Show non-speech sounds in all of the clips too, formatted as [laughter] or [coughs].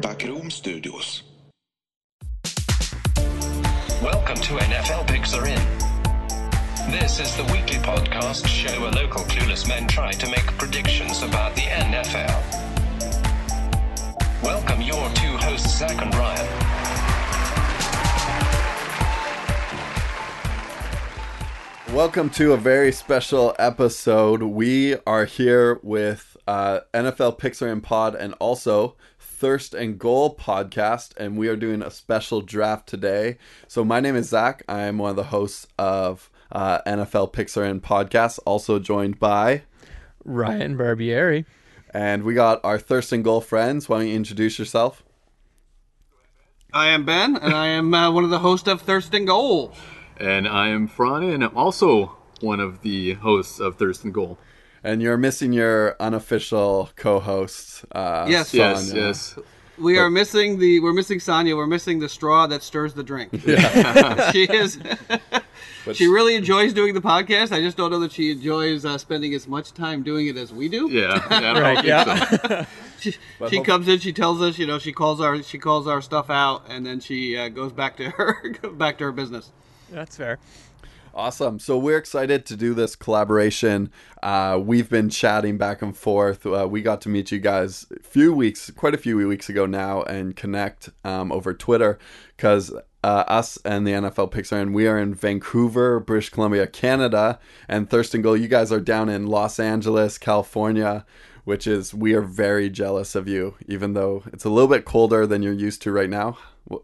Backroom Studios. Welcome to NFL Picks Are In. This is the weekly podcast show where local clueless men try to make predictions about the NFL. Welcome your two hosts, Zach and Ryan. Welcome to a very special episode. We are here with uh, NFL Picks Are In Pod and also Thirst and Goal podcast, and we are doing a special draft today. So, my name is Zach. I am one of the hosts of uh, NFL Picks Are In Podcast, also joined by, Ryan Barbieri. and we got our Thirst and Goal friends. Why don't you introduce yourself? I am Ben, and I am uh, one of the hosts of Thirst and Goal. And I am Franny, and I'm also one of the hosts of Thirst and Goal. And you're missing your unofficial co-host. Uh, Yes. Yes, Sonia. yes. We are missing the we're missing Sonya. We're missing the straw that stirs the drink. [laughs] [laughs] she is. [laughs] But she really enjoys doing the podcast. I just don't know that she enjoys uh, spending as much time doing it as we do. Yeah, yeah, Right, yeah. so. She, she comes in. She tells us, you know, she calls our she calls our stuff out, and then she uh, goes back to her back to her business. That's fair. Awesome. So we're excited to do this collaboration. Uh, we've been chatting back and forth. Uh, we got to meet you guys a few weeks, quite a few weeks ago now, and connect um, over Twitter because uh, us and the NFL Pixar, and we are in Vancouver, British Columbia, Canada, and Thirst and Goal. You guys are down in Los Angeles, California. Which is, we are very jealous of you, even though it's a little bit colder than you're used to right now.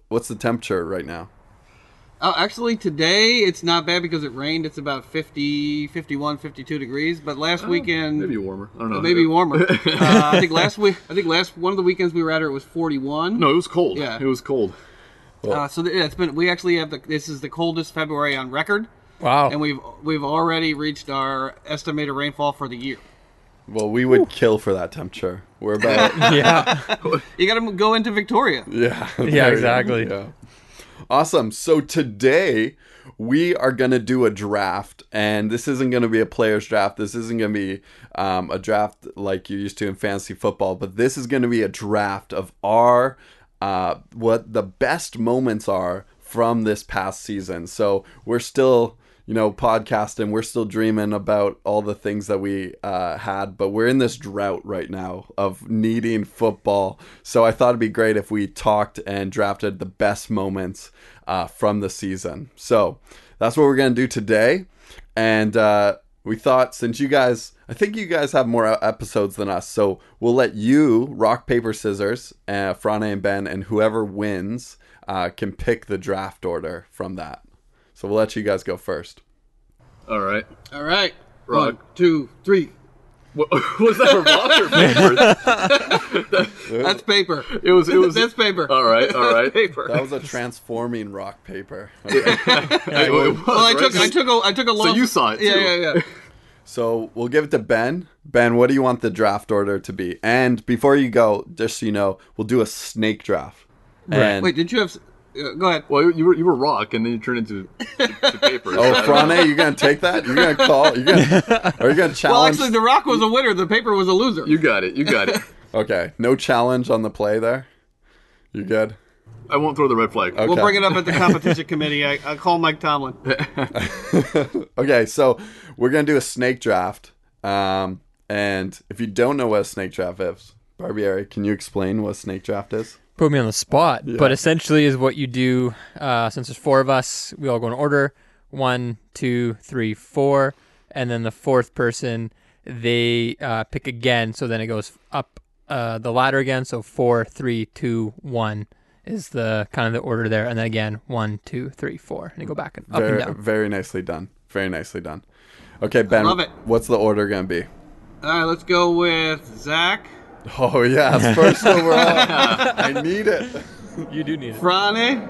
What's the temperature right now? Oh, actually, today it's not bad because it rained. It's about 50, 51, 52 degrees. But last weekend, Maybe warmer. I don't know. maybe warmer. [laughs] uh, I think last week, I think last one of the weekends we were at it, it was forty one. No, it was cold. Yeah. It was cold. Uh, so th- yeah, it's been. We actually have the. This is the coldest February on record, Wow. and we've we've already reached our estimated rainfall for the year. Well, we would kill for that temperature. We're about [laughs] yeah. [laughs] You got to go into Victoria. yeah, Yeah, exactly. Yeah. Awesome. So today we are gonna do a draft, and this isn't gonna be a players draft. This isn't gonna be um, a draft like you're used to in fantasy football, but this is gonna be a draft of our uh, what the best moments are from this past season. So we're still you know, podcasting, we're still dreaming about all the things that we uh, had, but we're in this drought right now of needing football. So I thought it'd be great if we talked and drafted the best moments uh, from the season. So that's what we're going to do today. And uh, we thought since you guys, I think you guys have more episodes than us, so we'll let you rock, paper, scissors, uh, Frane and Ben, and whoever wins uh, can pick the draft order from that. So we'll let you guys go first. All right. All right. Rock. One, two, three. What, [laughs] was that a rock or [laughs] paper? That's paper. It was. It was. That's paper. All right. All right. [laughs] paper. That was a transforming rock paper. Okay. It was, well, I took? I took a I took a long. So you saw it, Yeah, too. yeah, yeah. So we'll give it to Ben. Ben, what do you want the draft order to be? And before you go, just so you know, we'll do a snake draft. And, Wait, did you have? Uh, go ahead. Well, you were you were rock, and then you turned into to paper. [laughs] oh, Frane, [laughs] you gonna take that? You're gonna call? You gonna? [laughs] Are you gonna challenge? Well, actually, the Rock was a winner. The paper was a loser. You got it. You got it. okay, no challenge on the play there. You good? I won't throw the red flag. We'll bring it up at the competition committee. I, I'll call Mike Tomlin. Okay, so we're gonna do a snake draft. Um, and if you don't know what a snake draft is, Barbieri, can you explain what a snake draft is? Put me on the spot. But essentially is what you do uh, since there's four of us, we all go in order. One, two, three, four. And then the fourth person, they uh, pick again. So then it goes up uh, the ladder again. So four, three, two, one is the kind of the order there. And then again, one, two, three, four. And you go back and up Very, and down. very nicely done. Very nicely done. Okay, Ben. love it. What's the order gonna be? All right, let's go with Zach, [laughs] Oh yes, [laughs] first overall. I need it. You do need it. Frane,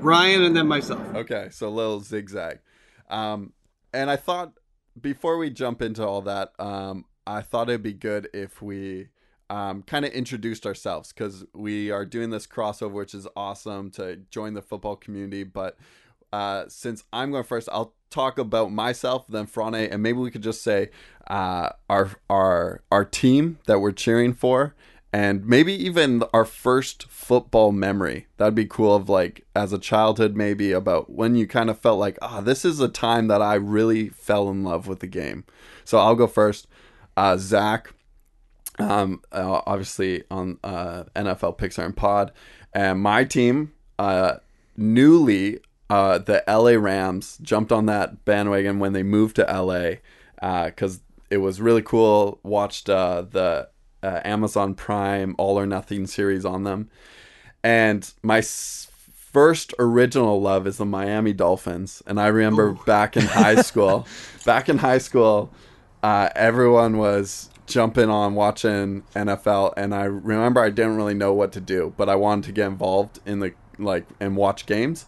Ryan, and then myself. Okay, so a little zigzag. Um, and I thought before we jump into all that, um, I thought it'd be good if we um, kind of introduced ourselves because we are doing this crossover, which is awesome to join the football community. But uh, since I'm going first, I'll talk about myself, then Frane, and maybe we could just say uh, our our our team that we're cheering for, and maybe even our first football memory. That'd be cool. Of like as a childhood, maybe about when you kind of felt like, ah, this is a time that I really fell in love with the game. So I'll go first. Uh, Zach, um, uh, obviously on uh, NFL Picks Are In Pod, and my team, uh, newly uh, the LA Rams jumped on that bandwagon when they moved to LA because it was really cool. Watched uh, the uh, Amazon Prime All or Nothing series on them, and my s- first original love is the Miami Dolphins. And I remember back in high school, [laughs] back in high school, uh, everyone was jumping on watching NFL, and I remember I didn't really know what to do, but I wanted to get involved in the like and watch games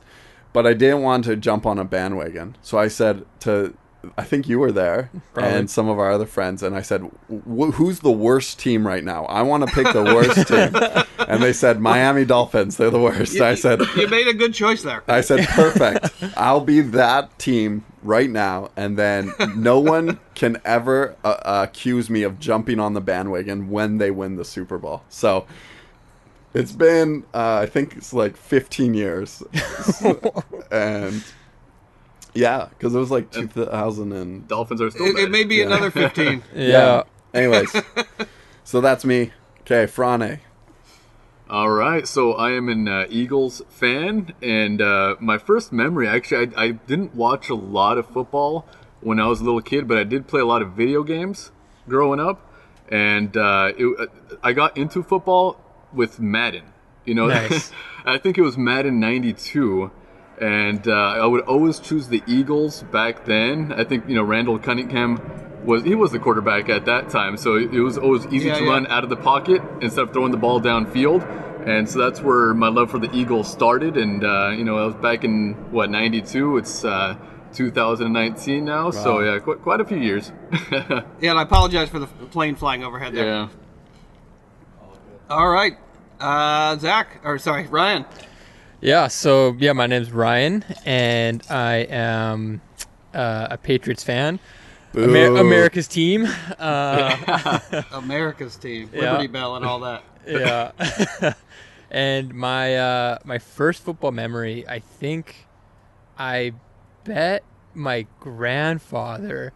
but I didn't want to jump on a bandwagon. So I said to, I think you were there, Probably. and some of our other friends, and I said, "Who's the worst team right now? I want to pick the worst [laughs] team." And they said, "Miami Dolphins. They're the worst." I said, You made a good choice there. I said, perfect. I'll be that team right now, and then no one can ever uh, accuse me of jumping on the bandwagon when they win the Super Bowl. So it's been, uh, I think it's like 15 years, [laughs] and yeah, because it was like 2000 and Dolphins are still. It, it may be Yeah. another 15. [laughs] Yeah. Anyways, so that's me. Okay, Frane. All right, so I am an uh, Eagles fan, and uh, my first memory actually, I, I didn't watch a lot of football when I was a little kid, but I did play a lot of video games growing up, and uh, it, I got into football with Madden. You know, Nice. [laughs] I think it was Madden '92, and uh, I would always choose the Eagles back then. I think you know Randall Cunningham was he was the quarterback at that time, so it, was always easy Yeah, to yeah. run out of the pocket instead of throwing the ball downfield. And so that's where my love for the Eagles started. And uh, you know, I was back in what '92. It's uh, 2019 now, so yeah, quite, quite a few years. [laughs] Yeah, and I apologize for the plane flying overhead there. yeah. All right. Uh, Zach, or sorry, Ryan. Yeah, so yeah, my name's Ryan, and I am uh, a Patriots fan. Amer- America's team. Uh, [laughs] America's team, Yeah. Liberty Bell, and all that. [laughs] yeah. [laughs] and my uh, my first football memory, I think, I bet my grandfather,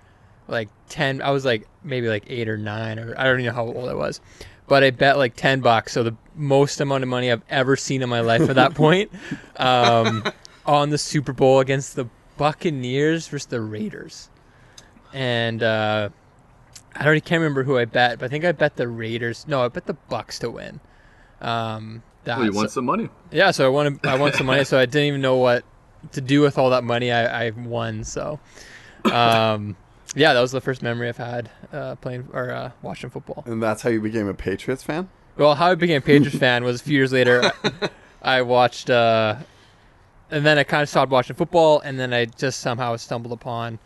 like ten. I was like maybe like eight or nine, or I don't even know how old I was, but I bet like ten bucks. So the most amount of money I've ever seen in my life at that [laughs] point, um, on the Super Bowl against the Buccaneers versus the Raiders, and. Uh, I don't can't remember who I bet, but I think I bet the Raiders. No, I bet the Bucks to win. Um, that, Well, you want so- some money? yeah, so I wanted I won some money, so I [laughs] didn't even know what to do with all that money I, I won. So, um, yeah, that was the first memory I've had uh, playing or uh, watching football. And that's how you became a Patriots fan? Well, how I became a Patriots [laughs] fan was a few years later. I, I watched, uh, and then I kind of stopped watching football, and then I just somehow stumbled upon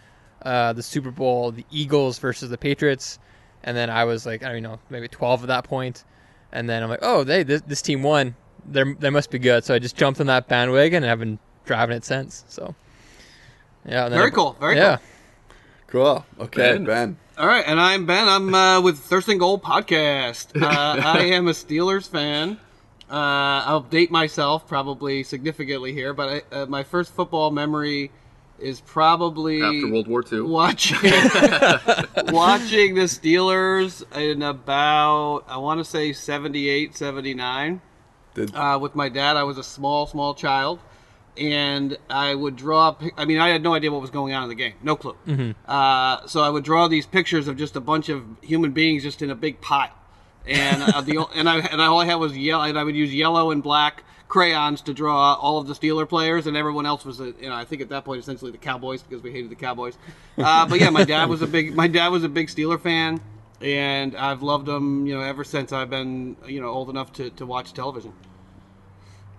uh, the Super Bowl, the Eagles versus the Patriots, and then I was like, I don't know, maybe 12 at that point, and then I'm like, oh, they this, this team won, they they must be good. So I just jumped on that bandwagon, and I've been driving it since. So, yeah, and then Very I- cool. Very yeah. Cool. Okay, Ben. ben. All right, and I'm Ben. I'm uh, with Thirst and Goal podcast. Uh, [laughs] I am a Steelers fan. Uh, I'll date myself probably significantly here, but I, uh, my first football memory is probably After World War II. watching [laughs] watching the Steelers in about I want to say 78, 79 Did, uh, with my dad. I was a small, small child, and I would draw. I mean, I had no idea what was going on in the game, no clue. Uh, so I would draw these pictures of just a bunch of human beings just in a big pile, and uh, the [laughs] and I and all I had was yellow, and I would use yellow and black crayons to draw all of the Steeler players, and everyone else was, uh, you know, I think at that point essentially the Cowboys because we hated the Cowboys. Uh, but yeah, my dad was a big my dad was a big Steeler fan. And I've loved them, you know, ever since I've been, you know, old enough to, to watch television.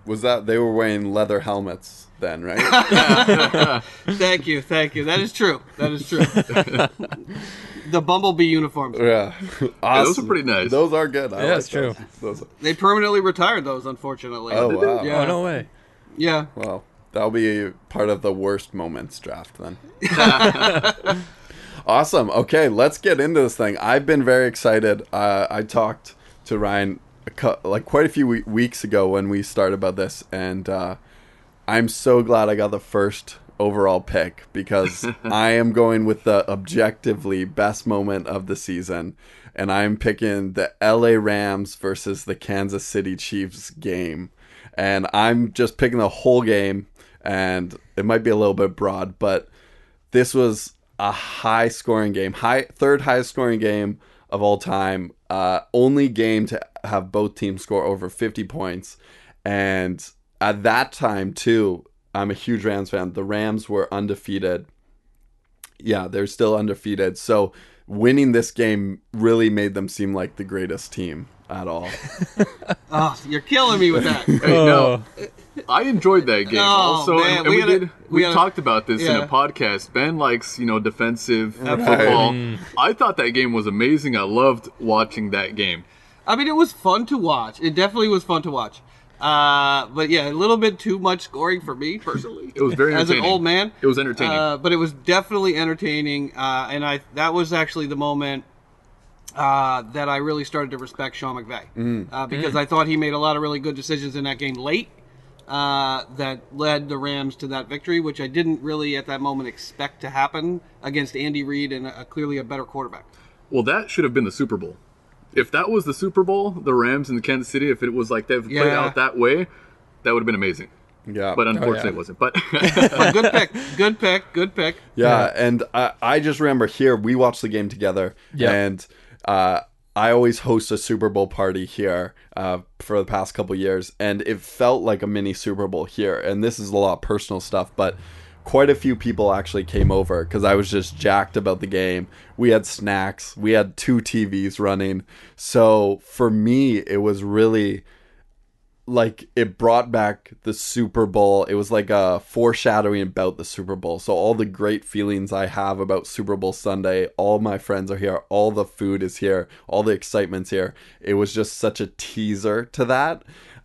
Was that they were wearing leather helmets then, right? [laughs] Thank you, thank you. That is true. That is true. [laughs] the Bumblebee uniforms. yeah. those are pretty nice. Those are good. I Yeah, like it's true. Those. those They permanently retired those, unfortunately. oh wow. Yeah. Oh no way. Yeah. Wow. That'll be part of the worst moments draft then. [laughs] awesome. Okay, let's get into this thing. I've been very excited. Uh, I talked to Ryan a cou- like quite a few we- weeks ago when we started about this, and uh, I'm so glad I got the first overall pick because [laughs] I am going with the objectively best moment of the season, and I'm picking the LA Rams versus the Kansas City Chiefs game. And I'm just picking the whole game, and it might be a little bit broad, but this was a high scoring game, high third highest scoring game of all time. Uh, only game to have both teams score over 50 points, and at that time too, I'm a huge Rams fan. The Rams were undefeated. Yeah, they're still undefeated. So winning this game really made them seem like the greatest team at all. Oh, [laughs] you're killing me with that. [laughs] Hey, no, oh. I enjoyed that game. Oh, also, man, and, and we we, gotta- did. we We, gotta- talked about this in a podcast. Ben likes, you know, defensive Absolutely. football. Mm. I thought that game was amazing. I loved watching that game. I mean, it was fun to watch. It definitely was fun to watch. Uh, but yeah, a little bit too much scoring for me personally. It was very [laughs] as an old man. It was entertaining. Uh, but it was definitely entertaining, uh, and I that was actually the moment uh, that I really started to respect Sean McVay Mm. uh, because I thought he made a lot of really good decisions in that game late uh, that led the Rams to that victory, which I didn't really at that moment expect to happen against Andy Reid and a, clearly a better quarterback. Well, that should have been the Super Bowl. If that was the Super Bowl, the Rams and the Kansas City, if it was like they've played Yeah. out that way, that would have been amazing. Yeah. But unfortunately, yeah. it wasn't. But [laughs] But good pick, good pick, good pick. Yeah, and I, I just remember here we watched the game together, Yeah. and uh, I always host a Super Bowl party here uh, for the past couple years, and it felt like a mini Super Bowl here. And this is a lot of personal stuff, but quite a few people actually came over because I was just jacked about the game. We had snacks, we had two TVs running, so for me it was really like it brought back the Super Bowl. It was like a foreshadowing about the Super Bowl. So all the great feelings I have about Super Bowl Sunday, all my friends are here, all the food is here, all the excitement's here. It was just such a teaser to that.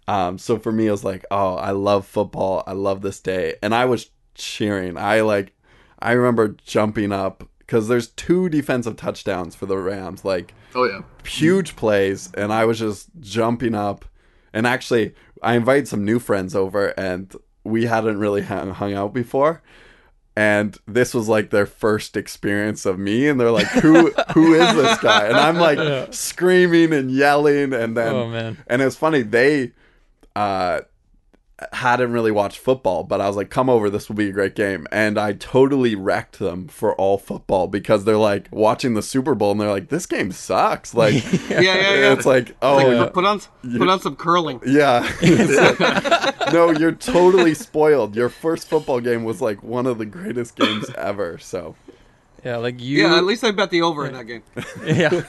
Um, so for me, it was like, oh, I love football. I love this day, and I was cheering. I like, I remember jumping up because there's two defensive touchdowns for the Rams. Like oh yeah, huge plays and I was just jumping up and actually I invited some new friends over and we hadn't really hung, hung out before and this was like their first experience of me and they're like who who is this guy and I'm like screaming and yelling and then Oh, man. and it's funny they uh hadn't really watched football, but I was like, come over, this will be a great game. And I totally wrecked them for all football because they're like watching the Super Bowl and they're like, this game sucks. Like, [laughs] Yeah, yeah, [laughs] yeah. it's like, oh, Like, yeah. put on put on some curling. [laughs] yeah. Like, no, you're totally spoiled. Your first football game was like one of the greatest games ever. So, Yeah, like you. Yeah, at least I bet the over in that game. yeah,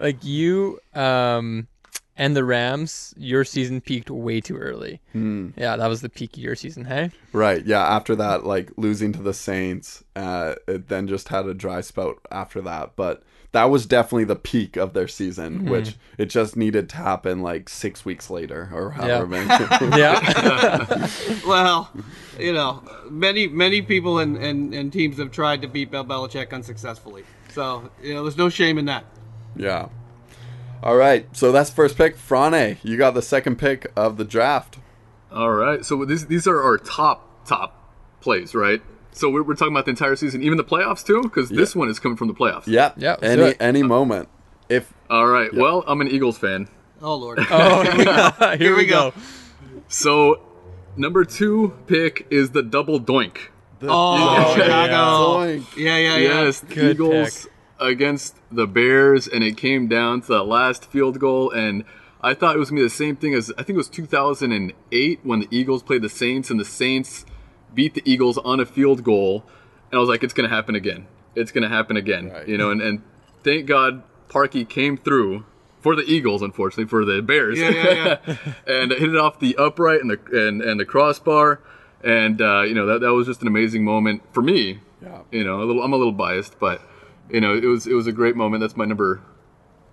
like you um and the Rams, your season peaked way too early. Yeah, that was the peak of your season. Hey, right. Yeah. After that, like losing to the Saints, uh, it then just had a dry spout after that. But that was definitely the peak of their season, which it just needed to happen like six weeks later or however many. [laughs] yeah, [laughs] Well, you know, many many people and, and, and teams have tried to beat Bill Belichick unsuccessfully. So you know, there's no shame in that. Yeah. All right. So that's first pick. Frane, you got the second pick of the draft. All right. So these these are our top top plays, right? So we're, we're talking about the entire season, even the playoffs too, because this one is coming from the playoffs. Yeah. Yeah, let's do Any it. any moment. If All right. Well, I'm an Eagles fan, Oh Lord. [laughs] oh, [laughs] here, we we go. go. so number two pick is the double doink. oh, Chicago. Zoink. Yeah, yeah, yeah. Yes, Good Eagles against the Bears, and it came down to that last field goal. And I thought it was gonna be the same thing as I think it was 2008 when the Eagles played the Saints, and the Saints beat the Eagles on a field goal. And I was like, it's gonna happen again. It's gonna happen again. Right. You know, and, and thank God Parkey came through for the Eagles, unfortunately for the Bears. Yeah, yeah, yeah. [laughs] and hit it off the upright and the and, and the crossbar. And uh, you know that, that was just an amazing moment for me. Yeah. You know, a little I'm a little biased, but you know it was it was a great moment. That's my number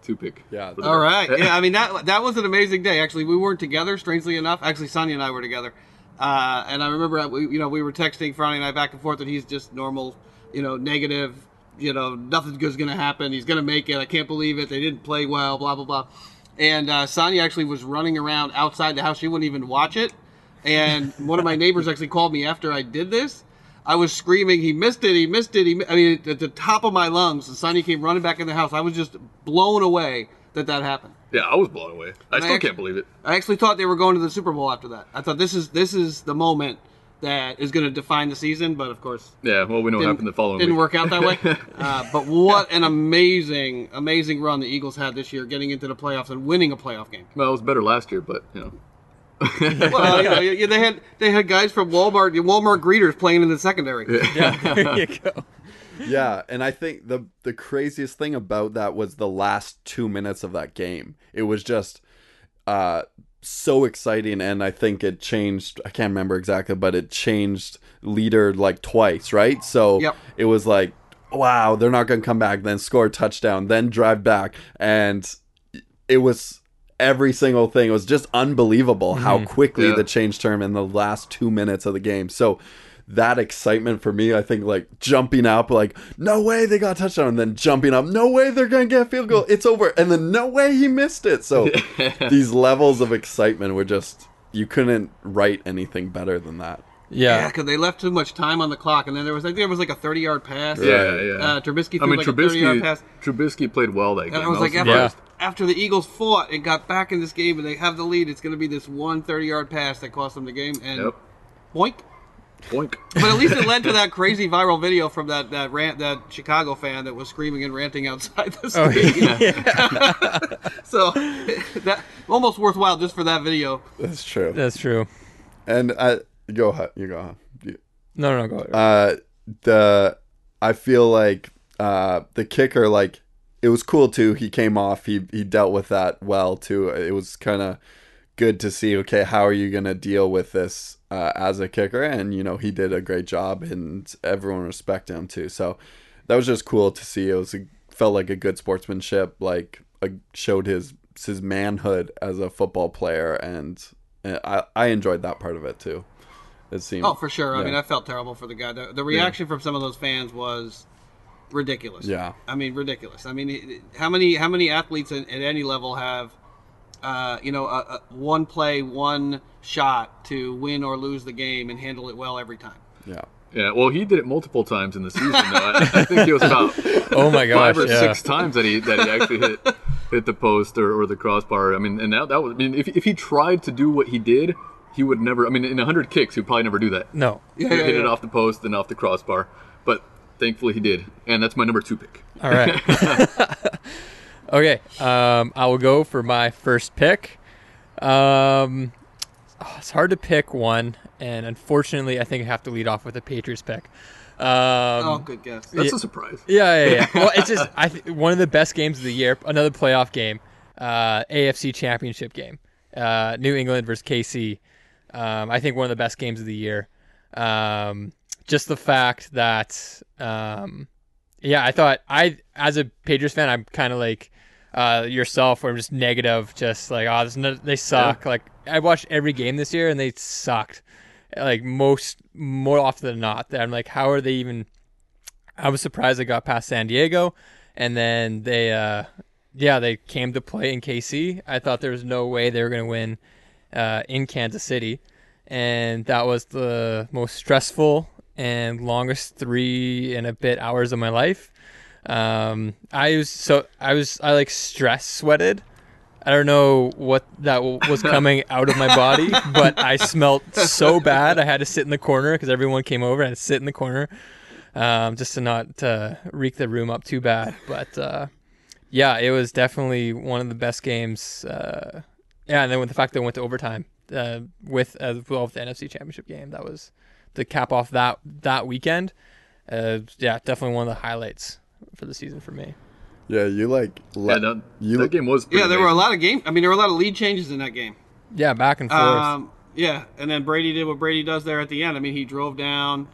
two pick. Yeah. for the All draft. right. [laughs] Yeah, I mean that that was an amazing day. Actually, we weren't together. Strangely enough, actually, Sonia and I were together. Uh, and I remember, we, you know, we were texting Friday night back and forth, and he's just normal, you know, negative, you know, nothing good's going to happen. He's going to make it. I can't believe it. They didn't play well, blah, blah, blah. And uh, Sonia actually was running around outside the house. She wouldn't even watch it. And one of my neighbors actually called me after I did this. I was screaming, he missed it, he missed it. He, I mean, at the top of my lungs. And Sonny came running back in the house. I was just blown away that that happened. Yeah, I was blown away. I And still actually- can't believe it. I actually thought they were going to the Super Bowl after that. I thought this is this is the moment that is going to define the season. But of course, Yeah, well, we know what happened the following didn't week. work out that way. [laughs] uh, but what an amazing, amazing run the Eagles had this year, getting into the playoffs and winning a playoff game. Well, it was better last year, but you know. [laughs] Well, you know, yeah, they had they had guys from Walmart, Walmart greeters playing in the secondary. Yeah, [laughs] there you go. Yeah, and I think the the craziest thing about that was the last two minutes of that game. It was just uh so exciting and I think it changed I can't remember exactly, but it changed leader like twice, right? So Yep. it was like, wow, they're not gonna come back, then score a touchdown, then drive back, and it was every single thing. It was just unbelievable how quickly Yeah. the change term in the last two minutes of the game. So that excitement for me, I think like jumping up, like, no way they got a touchdown, and then jumping up, no way they're gonna get a field goal, it's over, and then no way he missed it. So [laughs] these levels of excitement were just you couldn't write anything better than that. Yeah, Yeah. because they left too much time on the clock, and then there was I think there was like a thirty yard pass. Yeah, yeah. Uh, Trubisky I mean, like a Trubisky, pass. Trubisky played well that game. And I was like, Yeah. After the Eagles fought and got back in this game and they have the lead, it's going to be this one 30 yard pass that cost them the game. And Yep. boink. Boink. But at least it led to [laughs] that crazy viral video from that that rant that Chicago fan that was screaming and ranting outside the [laughs] Oh, stadium. yeah. [laughs] So that almost worthwhile just for that video. That's true. That's true. And I go ahead, you go ahead. You- No, no, no, go ahead. uh the I feel like uh the kicker like it was cool too. He came off. He he dealt with that well too. It was kind of good to see. Okay, how are you gonna deal with this uh, as a kicker? And you know he did a great job, and everyone respected him too. So that was just cool to see. It was a, felt like a good sportsmanship. Like uh, showed his his manhood as a football player, and, and I I enjoyed that part of it too. It seemed. Oh, for sure. I mean, I felt terrible for the guy. The, the reaction from some of those fans was ridiculous. Yeah. I mean, ridiculous. I mean, how many how many athletes at, at any level have, uh, you know, a, a one play, one shot to win or lose the game and handle it well every time? Yeah. Yeah, well, he did it multiple times in the season. Though. I, I think it was about [laughs] oh my gosh. five or yeah. six times that he that he actually hit hit the post or, or the crossbar. I mean, and that that was. I mean, if if he tried to do what he did, he would never. I mean, in hundred kicks, he'd probably never do that. No. Yeah, He'd yeah, hit it yeah. off the post and off the crossbar. But thankfully, he did, and that's my number two pick. All right. [laughs] [laughs] okay. Um, I will go for my first pick. Um, oh, it's hard to pick one, and unfortunately, I think I have to lead off with a Patriots pick. Um, oh, good guess. That's Yeah. a surprise. Yeah, yeah, yeah. [laughs] well, it's just I th- one of the best games of the year. Another playoff game, uh, AFC Championship game, uh, New England versus KC. Um, I think one of the best games of the year. Um, just the fact that, um, yeah, I thought I, as a Patriots fan, I'm kind of like uh, yourself, where I'm just negative, just like oh, this, no- they suck. Like I watched every game this year and they sucked. Like most, more often than not, I'm like, how are they even? I was surprised they got past San Diego, and then they, uh, yeah, they came to play in KC. I thought there was no way they were going to win uh, in Kansas City, and that was the most stressful and longest three and a bit hours of my life. Um, I was so I was I like stress sweated. I don't know what that w- was [laughs] coming out of my body, but I smelt so bad. I had to sit in the corner because everyone came over. I had to sit in the corner um, just to not uh, reek the room up too bad. But uh, yeah, it was definitely one of the best games. Uh, yeah, and then with the fact that it went to overtime uh, with as well with the NFC Championship game, that was to cap off that that weekend. Uh, yeah, definitely one of the highlights for the season for me. Yeah, you like Yeah, that, you that game was. Yeah, there were a lot of game. I mean, there were a lot of lead changes in that game. Yeah, back and forth. Um, yeah, and then Brady did what Brady does there at the end. I mean, he drove down,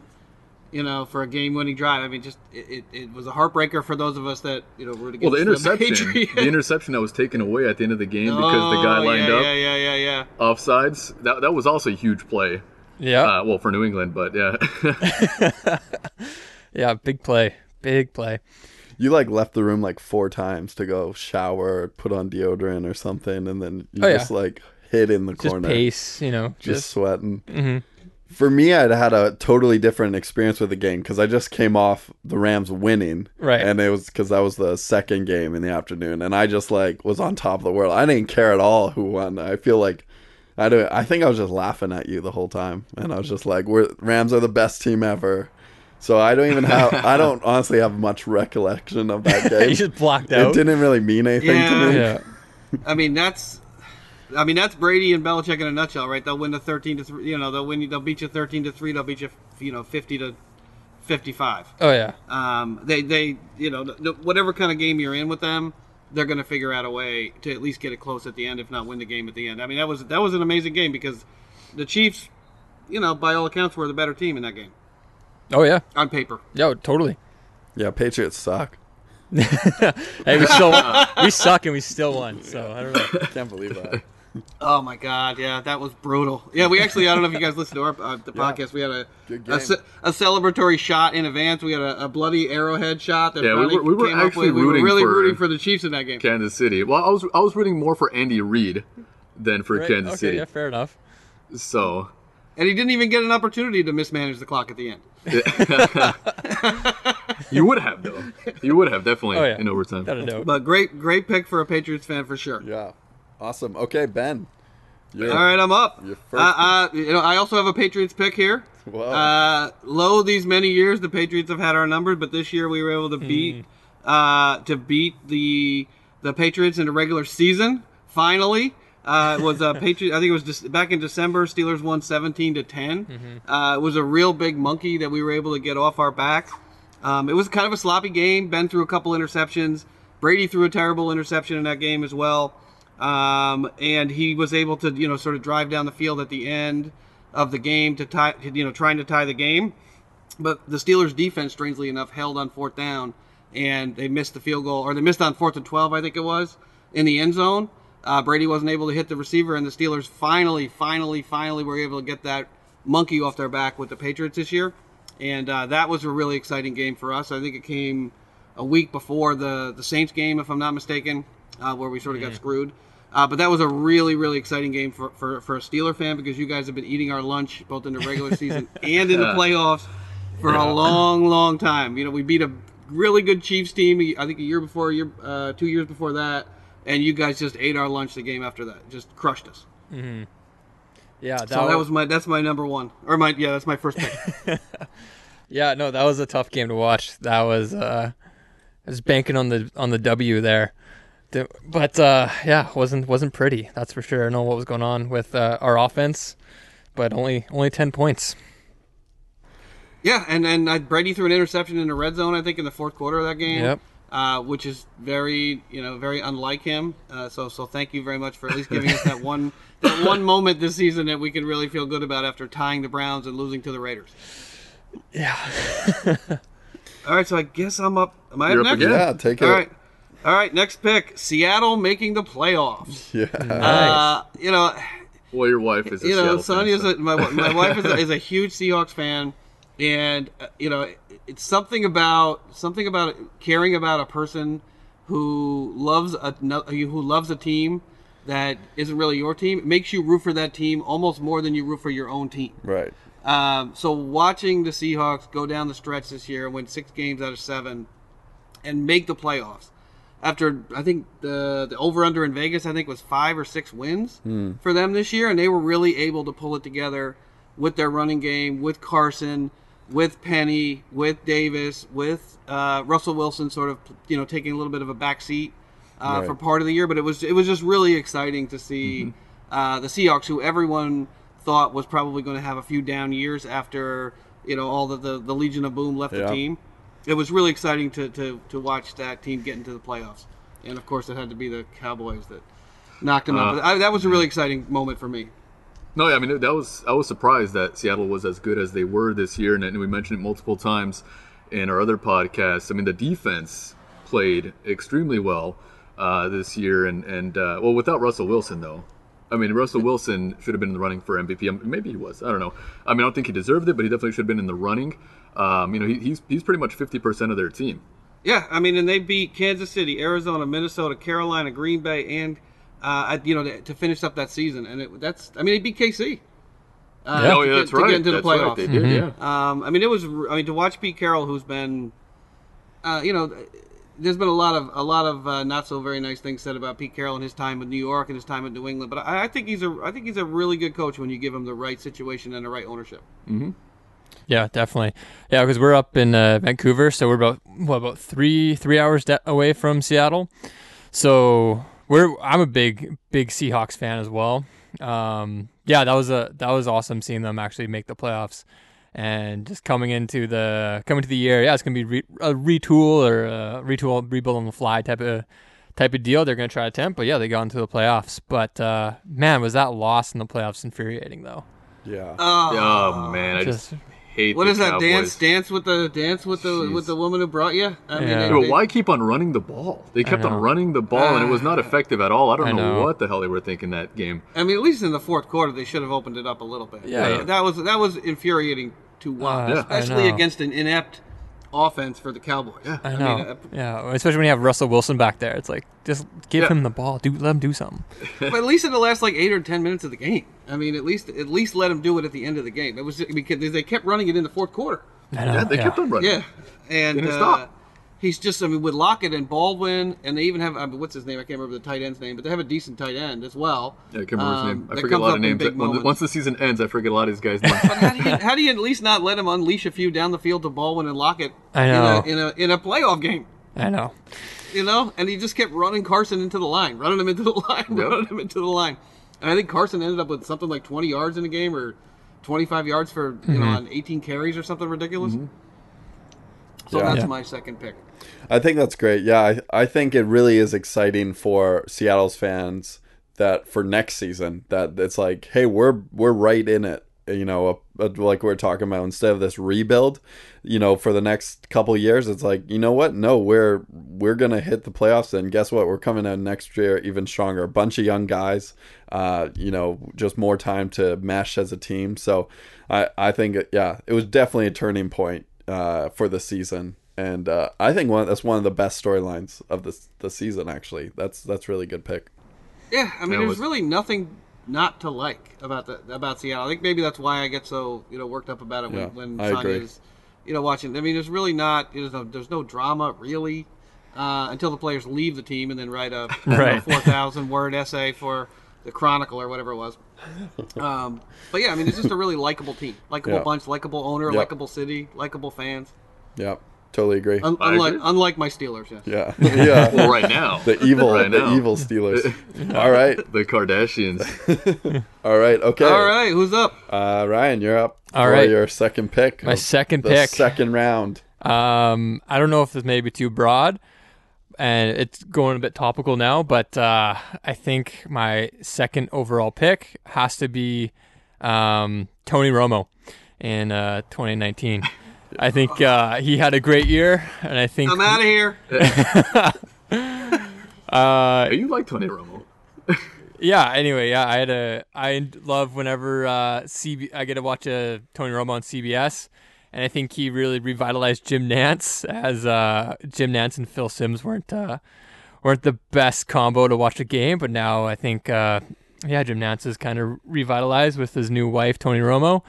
you know, for a game-winning drive. I mean, just it, it, it was a heartbreaker for those of us that you know were against Well, the interception, Patriots. the interception that was taken away at the end of the game because the guy Oh, lined yeah, up Yeah, yeah, yeah, yeah. offsides. That that was also a huge play. Yeah. Uh, well, for New England, but yeah. [laughs] Yeah, big play. Big play. You like left the room like four times to go shower, put on deodorant or something, and then you Oh, yeah. just like hid in the Just corner, pace, you know, just, just, sweating. Mhm. For me, I'd had a totally different experience with the game because I just came off the Rams winning, Right. And it was because that was the second game in the afternoon, and I just like was on top of the world. I didn't care at all who won. I feel like I do. I think I was just laughing at you the whole time, and I was just like, "We're Rams are the best team ever." So I don't even have. I [laughs] don't honestly have much recollection of that [laughs] game. you just blocked out. it didn't really mean anything Yeah. to me. Yeah. I mean, that's. I mean that's Brady and Belichick in a nutshell, right? They'll win the thirteen to three. You know, they'll win. They'll beat you thirteen to three. They'll beat you, you know, fifty to fifty-five. Oh yeah. Um, they, they, you know, th- th- whatever kind of game you're in with them, they're going to figure out a way to at least get it close at the end, if not win the game at the end. I mean, that was that was an amazing game because the Chiefs, you know, by all accounts, were the better team in that game Oh yeah. on paper. Yeah, totally. Yeah, Patriots suck. [laughs] Hey, we still [laughs] we suck and we still won. So I don't know. I can't believe that. Oh my God, yeah, that was brutal. Yeah, we actually, I don't know if you guys listened to our uh, the podcast. We had a a, ce- a celebratory shot in advance. We had a, a bloody arrowhead shot that Yeah, we were- we were came up actually with. We were rooting really for- rooting for the Chiefs in that game. Kansas City. Well, I was I was rooting more for Andy Reid than for Right, Kansas okay, City. yeah, fair enough. So And he didn't even get an opportunity to mismanage the clock at the end. [laughs] you would have though. You would have definitely Oh yeah. in overtime. A. But great, great pick for a Patriots fan for sure. Yeah, awesome. Okay, Ben. You're, All right, I'm up. Your first Uh, uh, you know, I also have a Patriots pick here. [laughs] Whoa. Uh, low these many years, the Patriots have had our numbers, but this year we were able to beat uh, to beat the the Patriots in the regular season. Finally, uh, it was a [laughs] Patriot. I think it was just back in December. Steelers won 17 to 10. Uh, it was a real big monkey that we were able to get off our back. Um, it was kind of a sloppy game. Ben threw a couple interceptions. Brady threw a terrible interception in that game as well. Um, and he was able to, you know, sort of drive down the field at the end of the game to tie, you know, trying to tie the game. But the Steelers' defense, strangely enough, held on fourth down, and they missed the field goal, or they missed on fourth and twelve, I think it was, in the end zone. Uh, Brady wasn't able to hit the receiver, and the Steelers finally, finally, finally were able to get that monkey off their back with the Patriots this year, and uh, that was a really exciting game for us. I think it came a week before the the Saints game, if I'm not mistaken, uh, where we sort of got screwed. Uh, but that was a really, really exciting game for, for, for a Steeler fan because you guys have been eating our lunch both in the regular [laughs] season and in the playoffs for a long, long time. You know, we beat a really good Chiefs team. I think a year before, a year, uh, two years before that, and you guys just ate our lunch the game after that. Just crushed us. Yeah, that, So that was my that's my number one, or my yeah, that's my first pick. [laughs] yeah. No, that was a tough game to watch. That was uh, I was banking on the on the W there, The- but uh, yeah, wasn't wasn't pretty. That's for sure. I don't know what was going on with uh, our offense, but only only ten points. yeah, and and uh, Brady threw an interception in the red zone. I think in the fourth quarter of that game. Yep. Uh, which is very, you know, very unlike him. Uh, so, so thank you very much for at least giving us that one, [laughs] that one moment this season that we can really feel good about after tying the Browns and losing to the Raiders. Yeah. [laughs] All right, so I guess I'm up. Am I You're up up next? again. yeah, take it. All right. All right, next pick. Seattle making the playoffs. [laughs] Yeah. Uh, you know, Well, your wife is. A you know, Seattle fan, so- a, my my [laughs] wife is a, is a huge Seahawks fan, and uh, you know, it's something about something about caring about a person who loves a no- who loves a team that isn't really your team. It makes you root for that team almost more than you root for your own team. Right. Um, so watching the Seahawks go down the stretch this year and win six games out of seven and make the playoffs after I think the the over under in Vegas I think was five or six wins for them this year and they were really able to pull it together with their running game with Carson with Penny with Davis with uh, Russell Wilson sort of you know taking a little bit of a back seat uh, Right. for part of the year but it was it was just really exciting to see uh, the Seahawks who everyone thought was probably going to have a few down years after you know all the the, the Legion of Boom left Yeah. the team. It was really exciting to, to, to watch that team get into the playoffs, and of course it had to be the Cowboys that knocked them out. Uh, But I, that was a really exciting moment for me. No, yeah, I mean that was I was surprised that Seattle was as good as they were this year, and, and we mentioned it multiple times in our other podcasts. I mean the defense played extremely well uh, this year, and and uh, well without Russell Wilson though, I mean, Russell Wilson should have been in the running for MVP. Maybe he was. I don't know. I mean, I don't think he deserved it, but he definitely should have been in the running. Um, you know, he, he's he's pretty much fifty percent of their team. Yeah, I mean, and they beat Kansas City, Arizona, Minnesota, Carolina, Green Bay, and uh, you know to, to finish up that season. And it, that's, I mean, they beat KC. Uh, oh to yeah, get- that's to right. Get into the that's right. playoffs. They did. Yeah. Um, I mean, it was. I mean, to watch Pete Carroll, who's been, uh, you know, there's been a lot of a lot of uh, not so very nice things said about Pete Carroll and his time with New York and his time in New England. But I, I think he's a I think he's a really good coach when you give him the right situation and the right ownership. Yeah, definitely. Yeah, because we're up in uh, Vancouver, so we're about what about three three hours de- away from Seattle. So we're I'm a big big Seahawks fan as well. Um, yeah, that was a that was awesome seeing them actually make the playoffs, and just coming into the coming to the year. Yeah, it's gonna be re- a retool or a retool rebuild on the fly type of type of deal. They're gonna try to attempt, but yeah, they got into the playoffs. But uh, man, was that loss in the playoffs infuriating though? Yeah. Oh man, I just, Just- hate. What the is that Cowboys. dance? Dance with the dance with the Jeez. with the woman who brought you? I mean, Yeah. they- Yeah, but they- why keep on running the ball? They kept on running the ball, and it was not [sighs] effective at all. I don't I know, know. what the hell they were thinking that game. I mean, at least in the fourth quarter, they should have opened it up a little bit. Yeah. Uh, that was that was infuriating to watch, Uh, especially against an inept offense for the Cowboys. Yeah, I know. mean, uh, yeah, especially when you have Russell Wilson back there. It's like just give Yeah. him the ball. Do let him do something. but at least in the last like eight or ten minutes of the game. I mean, at least at least let him do it at the end of the game. It was because they kept running it in the fourth quarter. I know. Yeah, they kept on running. Yeah, and Didn't uh, stop. He's just I mean with Lockett and Baldwin, and they even have I mean, what's his name? I can't remember the tight end's name, but they have a decent tight end as well. Yeah, I can't remember his um, name. I forget a lot of names. big When once the season ends, I forget a lot of these guys' [laughs] names. how do, you, how do you at least not let him unleash a few down the field to Baldwin and Lockett I know. in a in a, in a playoff game? I know. You know, and he just kept running Carson into the line, running him into the [laughs] line, running him into the line. And I think Carson ended up with something like 20 yards in the game or 25 yards for you Mm-hmm. know on 18 carries or something ridiculous. So Yeah. that's Yeah. my second pick. I think that's great. Yeah, I, I think it really is exciting for Seattle's fans that for next season that it's like, hey, we're we're right in it. You know, uh, uh, like we are talking about instead of this rebuild, you know, for the next couple years, it's like, you know what? No, we're we're gonna hit the playoffs, and guess what? We're coming out next year even stronger. A bunch of young guys, uh, you know, just more time to mesh as a team. So, I I think yeah, it was definitely a turning point uh, for the season and uh, I think one that's one of the best storylines of this the season. Actually, that's that's really good pick. Yeah, I mean, That there's was- really nothing not to like about the about Seattle. I think maybe that's why I get so you know worked up about it when, Yeah, when I. Sonya's you know watching. I mean, there's really not there's no, there's no drama really uh, until the players leave the team and then write a [laughs] Right. four thousand word essay for the Chronicle or whatever it was. [laughs] Um, but yeah, I mean, it's just a really likable team, likable Yeah. bunch, likable owner, Yep. likable city, likable fans. Yeah, totally agree. Un- unlike agree. unlike my Steelers, yes. yeah, [laughs] yeah. well, right now, the evil, right the now. evil Steelers. [laughs] All right, the Kardashians. [laughs] all right, okay. All right, who's up? uh, Ryan, you're up. All right, for right. your second pick. My second the pick. second round. Um, I don't know if this may be too broad, and it's going a bit topical now, but uh, I think my second overall pick has to be um, Tony Romo in uh, 2019. I think uh, he had a great year, and I think I'm out of here. [laughs] uh, you like Tony Romo? [laughs] yeah. Anyway, yeah, I had a I love whenever uh, CB I get to watch a Tony Romo on CBS, and I think he really revitalized Jim Nantz as uh, Jim Nantz and Phil Simms weren't uh, weren't the best combo to watch a game, but now I think uh, yeah, Jim Nantz is kind of revitalized with his new wife Tony Romo.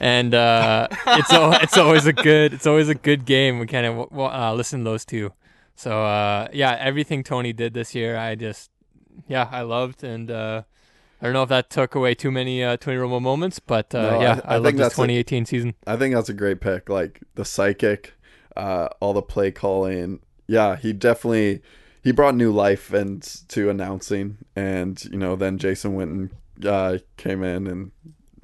And uh, [laughs] it's al- it's always a good it's always a good game. We kind of uh, listen to those two. So uh, yeah, everything Tony did this year, I just yeah, I loved, and uh, I don't know if that took away too many uh, Tony Romo moments, but uh, No, yeah, I I, think loved his that's a- 2018 season. I think that's a great pick. Like the psychic, uh, all the play calling. Yeah, he definitely he brought new life and to announcing, and you know then Jason Witten uh, came in and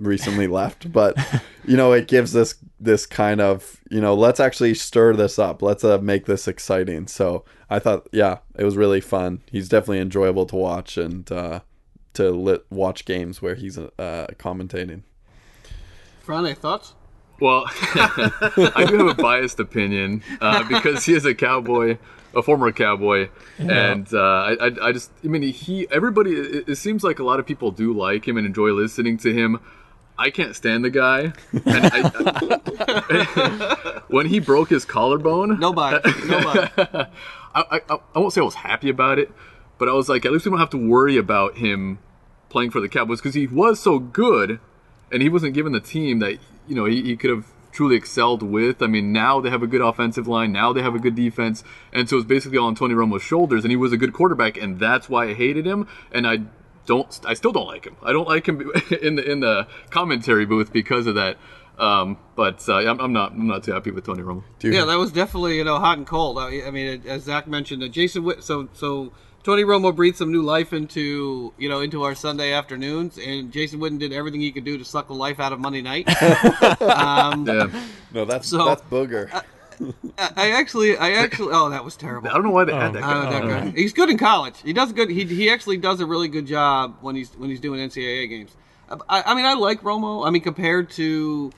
recently left, but you know it gives this this kind of you know let's actually stir this up. Let's uh, make this exciting. So I thought yeah, it was really fun. He's definitely enjoyable to watch and uh, to lit, watch games where he's uh, commentating. Friday thoughts? Well, [laughs] I do have a biased opinion uh, because he is a cowboy. a former cowboy, and uh, I, I, I just, I mean, he, everybody, it, it seems like a lot of people do like him and enjoy listening to him. I can't stand the guy. And I, [laughs] when he broke his collarbone, Nobody. Nobody. [laughs] I, I, I won't say I was happy about it, but I was like, at least we don't have to worry about him playing for the Cowboys because he was so good, and he wasn't given the team that you know he, he could have truly excelled with. I mean, now they have a good offensive line, now they have a good defense, and so it's basically all on Tony Romo's shoulders, and he was a good quarterback, and that's why I hated him, and I don't, I still don't like him. I don't like him [laughs] in the in the commentary booth because of that. Um, but uh, I'm, I'm not I'm not too happy with Tony Romo. Do you- Yeah, that was definitely you know hot and cold. I, I mean, as Zach mentioned, uh, Jason. Witt, so so Tony Romo breathed some new life into you know into our Sunday afternoons, and Jason Witten did everything he could do to suck the life out of Monday night. [laughs] um, Yeah, no, that's So- that's booger. I, [laughs] I actually, I actually, oh, that was terrible. I don't know why they had that Oh, guy. that guy. He's good in college. He does good. He, he actually does a really good job when he's when he's doing NCAA games. I, I mean, I like Romo. I mean, compared to,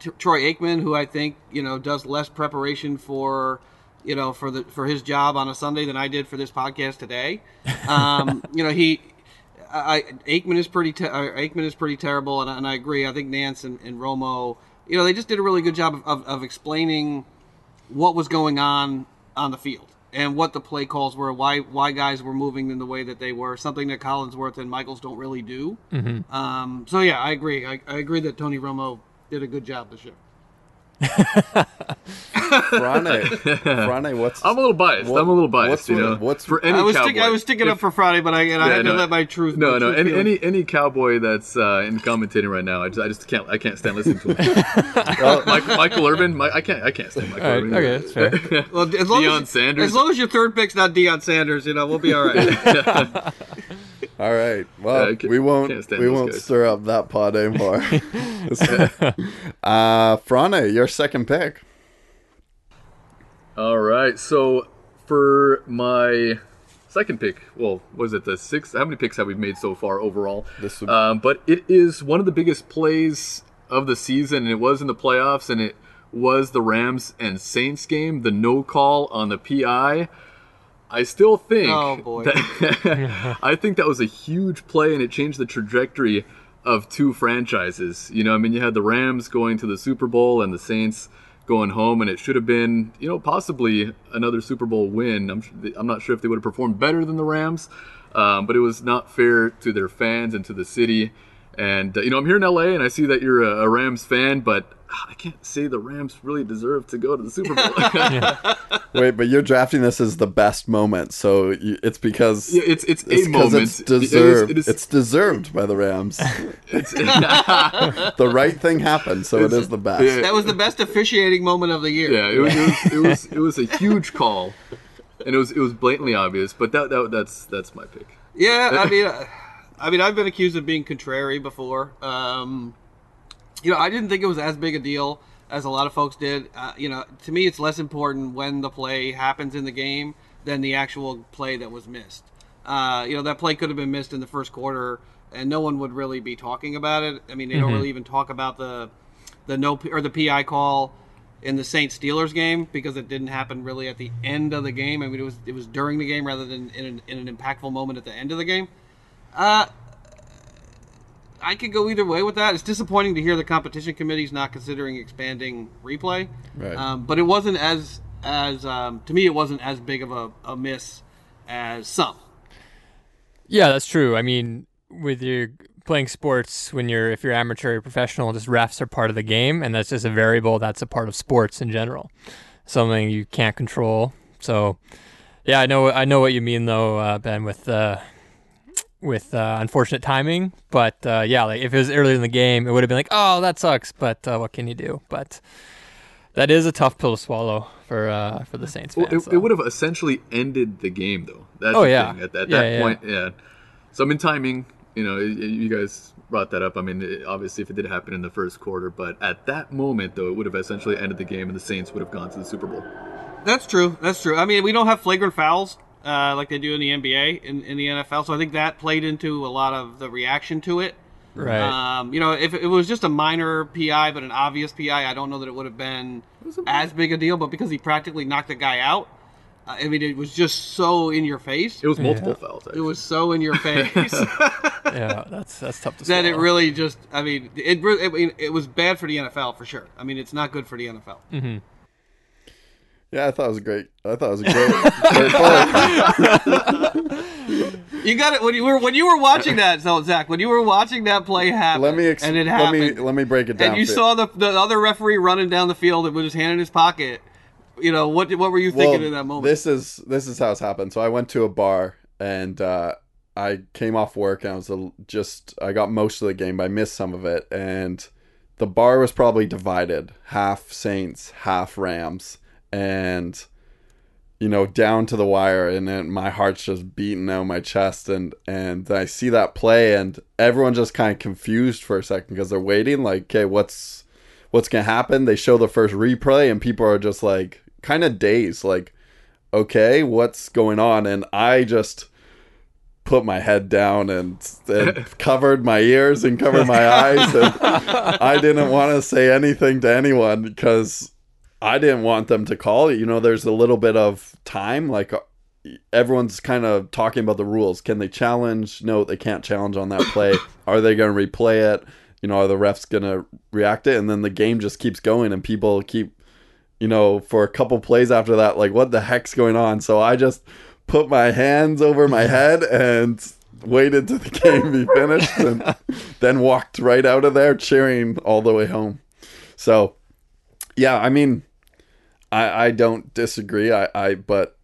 to Troy Aikman, who I think you know does less preparation for you know for the for his job on a Sunday than I did for this podcast today. Um, [laughs] you know, he. I, Aikman is pretty. Te- uh, Aikman is pretty terrible, and, I- and I agree. I think Nantz and, and Romo, you know, they just did a really good job of, of, of explaining what was going on on the field and what the play calls were, why why guys were moving in the way that they were, something that Collinsworth and Michaels don't really do. Mm-hmm. Um, so yeah, I agree. I, I agree that Tony Romo did a good job this year. Frane, [laughs] Frane, what's I'm a little biased. What- I'm a little biased. what's you know, what's- for any I was cowboy. stick, I was sticking up for Friday, but I, and I Yeah, had no. to let my truth. No, my no. truth Any, any any cowboy that's uh, in commentating right now, I just, I just can't I can't stand listening to him. [laughs] Michael, Michael Irvin, my, I can't I can't stand Michael All right, Irvin. okay, that's fair. [laughs] Well, as long Deion as, Sanders. As long as your third pick's not Deion Sanders, you know we'll be all right. All right. Well, Yeah, I we won't we won't guys. stir up that pot anymore. [laughs] [laughs] uh, Frane, your second pick. All right, so for my second pick, well, was it the sixth? How many picks have we made so far overall? This would- um, but it is one of the biggest plays of the season, and it was in the playoffs, and it was the Rams and Saints game, the no call on the PI. I still think Oh, boy. that [laughs] I think that was a huge play, and it changed the trajectory of two franchises. You know, I mean, you had the Rams going to the Super Bowl and the Saints going home, and it should have been, you know, possibly another Super Bowl win. I'm I'm not sure if they would have performed better than the Rams, um, but it was not fair to their fans and to the city. And uh, you know, I'm here in LA, and I see that you're a, a Rams fan, but ah, I can't say the Rams really deserve to go to the Super Bowl. [laughs] Wait, but you're drafting this as the best moment, so you, it's because Yeah, it's it's, it's a 'cause moment. it's deserved. it is- It's deserved by the Rams. [laughs] the right thing happened, so it is the best. Yeah. that was the best officiating moment of the year. Yeah, it was, it was it [laughs] was it was a huge call, and it was it was blatantly obvious. But that, that that's that's my pick. Yeah, I mean, uh, I mean, I've been accused of being contrary before. Um, you know, I didn't think it was as big a deal as a lot of folks did. Uh, you know, to me, it's less important when the play happens in the game than the actual play that was missed. Uh, you know, that play could have been missed in the first quarter, and no one would really be talking about it. I mean, they don't really even talk about the the no or the PI call in the Saints Steelers game because it didn't happen really at the end of the game. I mean, it was it was during the game rather than in an, in an impactful moment at the end of the game. Uh, I could go either way with that. It's disappointing to hear the competition committee's not considering expanding replay, Right. um, but it wasn't as as um, to me it wasn't as big of a, a miss as some. Yeah, that's true. I mean, with your playing sports, when you're if you're amateur or professional, just refs are part of the game, and that's just a variable that's a part of sports in general, something you can't control. So, yeah, I know I know what you mean though, uh, Ben, with uh, with uh, unfortunate timing. But uh, yeah, like if it was earlier in the game, it would have been like, oh, that sucks. But uh, what can you do? But that is a tough pill to swallow for uh, for the Saints Well, fans. it, so. it would have essentially ended the game, though. That's Oh, the yeah. thing. At, at Yeah, that yeah. point, yeah. So I mean, timing. You know, y- y- you guys brought that up. I mean, it, obviously, if it did happen in the first quarter, but at that moment, though, it would have essentially ended the game, and the Saints would have gone to the Super Bowl. That's true. That's true. I mean, we don't have flagrant fouls uh, like they do in the NBA in, in the NFL, so I think that played into a lot of the reaction to it. right. Um, you know, if it was just a minor PI but an obvious PI, I don't know that it would have been as big a deal. But because he practically knocked the guy out, I mean, it was just so in your face. It was multiple Yeah. fouls. It was so in your face [laughs] yeah, that's that's tough to say. that it really just. I mean, it really. I mean, it was bad for the NFL for sure. I mean, it's not good for the NFL. Yeah, I thought it was great. I thought it was a great, great play. [laughs] You got it when you were when you were watching that. So Zach, when you were watching that play happen, Let me ex- and it let happened, me let me break it down. and you saw the the other referee running down the field with his hand in his pocket. You know what? What were you thinking in that moment? This is this is how it's happened. So I went to a bar and uh, I came off work and I was just I got most of the game, but I missed some of it. And the bar was probably divided, half Saints, half Rams, and you know down to the wire. And then my heart's just beating out my chest, and and I see that play, and everyone just kind of confused for a second because they're waiting, like, okay, what's what's gonna happen? They show the first replay, and people are just like kind of dazed, like, okay, what's going on? And I just put my head down and, and [laughs] covered my ears and covered my eyes, and I didn't want to say anything to anyone because I didn't want them to call. You know, there's a little bit of time, like. uh, Everyone's kind of talking about the rules. Can they challenge? No, they can't challenge on that play. [coughs] Are they going to replay it? you know, are the refs gonna react it? And then the game just keeps going, and people keep, you know, for a couple plays after that, like, what the heck's going on? So I just put my hands over my [laughs] head and waited till the game be finished, and [laughs] then walked right out of there cheering all the way home. So, yeah, I mean, I I don't disagree. I I but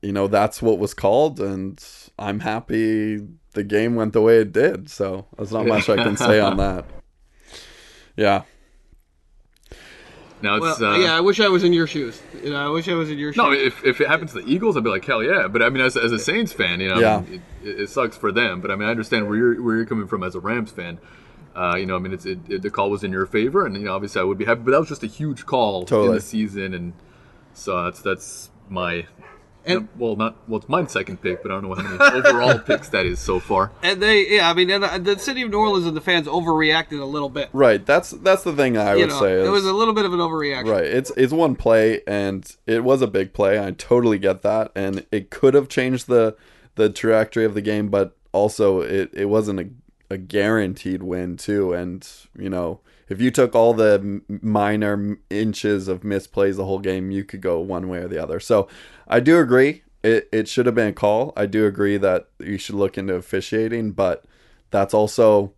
you know that's what was called, and I'm happy the game went the way it did. So there's not much I can say on that. [laughs] Yeah, Now it's well, uh, yeah, I wish I was in your shoes. You know, I wish I was in your shoes. No, if, if it happens to the Eagles, I'd be like, hell yeah. But I mean, as, as a Saints fan, you know, I mean, it, it sucks for them. But I mean, I understand where you're where you're coming from as a Rams fan. Uh, you know, I mean, it's it, it, the call was in your favor, and you know, obviously, I would be happy. But that was just a huge call in the season, and so that's that's my. And- well, not well. It's my second pick, but I don't know how many overall [laughs] picks that is so far. and they, yeah, I mean, and uh, the city of New Orleans and the fans overreacted a little bit. right. That's that's the thing I You would know, say. it is- was a little bit of an overreaction. Right. It's it's one play and it was a big play. I totally get that. And it could have changed the the trajectory of the game, but also it, it wasn't a, a guaranteed win too. And you know, if you took all the minor inches of misplays the whole game, you could go one way or the other. So I do agree. It it should have been a call. I do agree that you should look into officiating, but that's also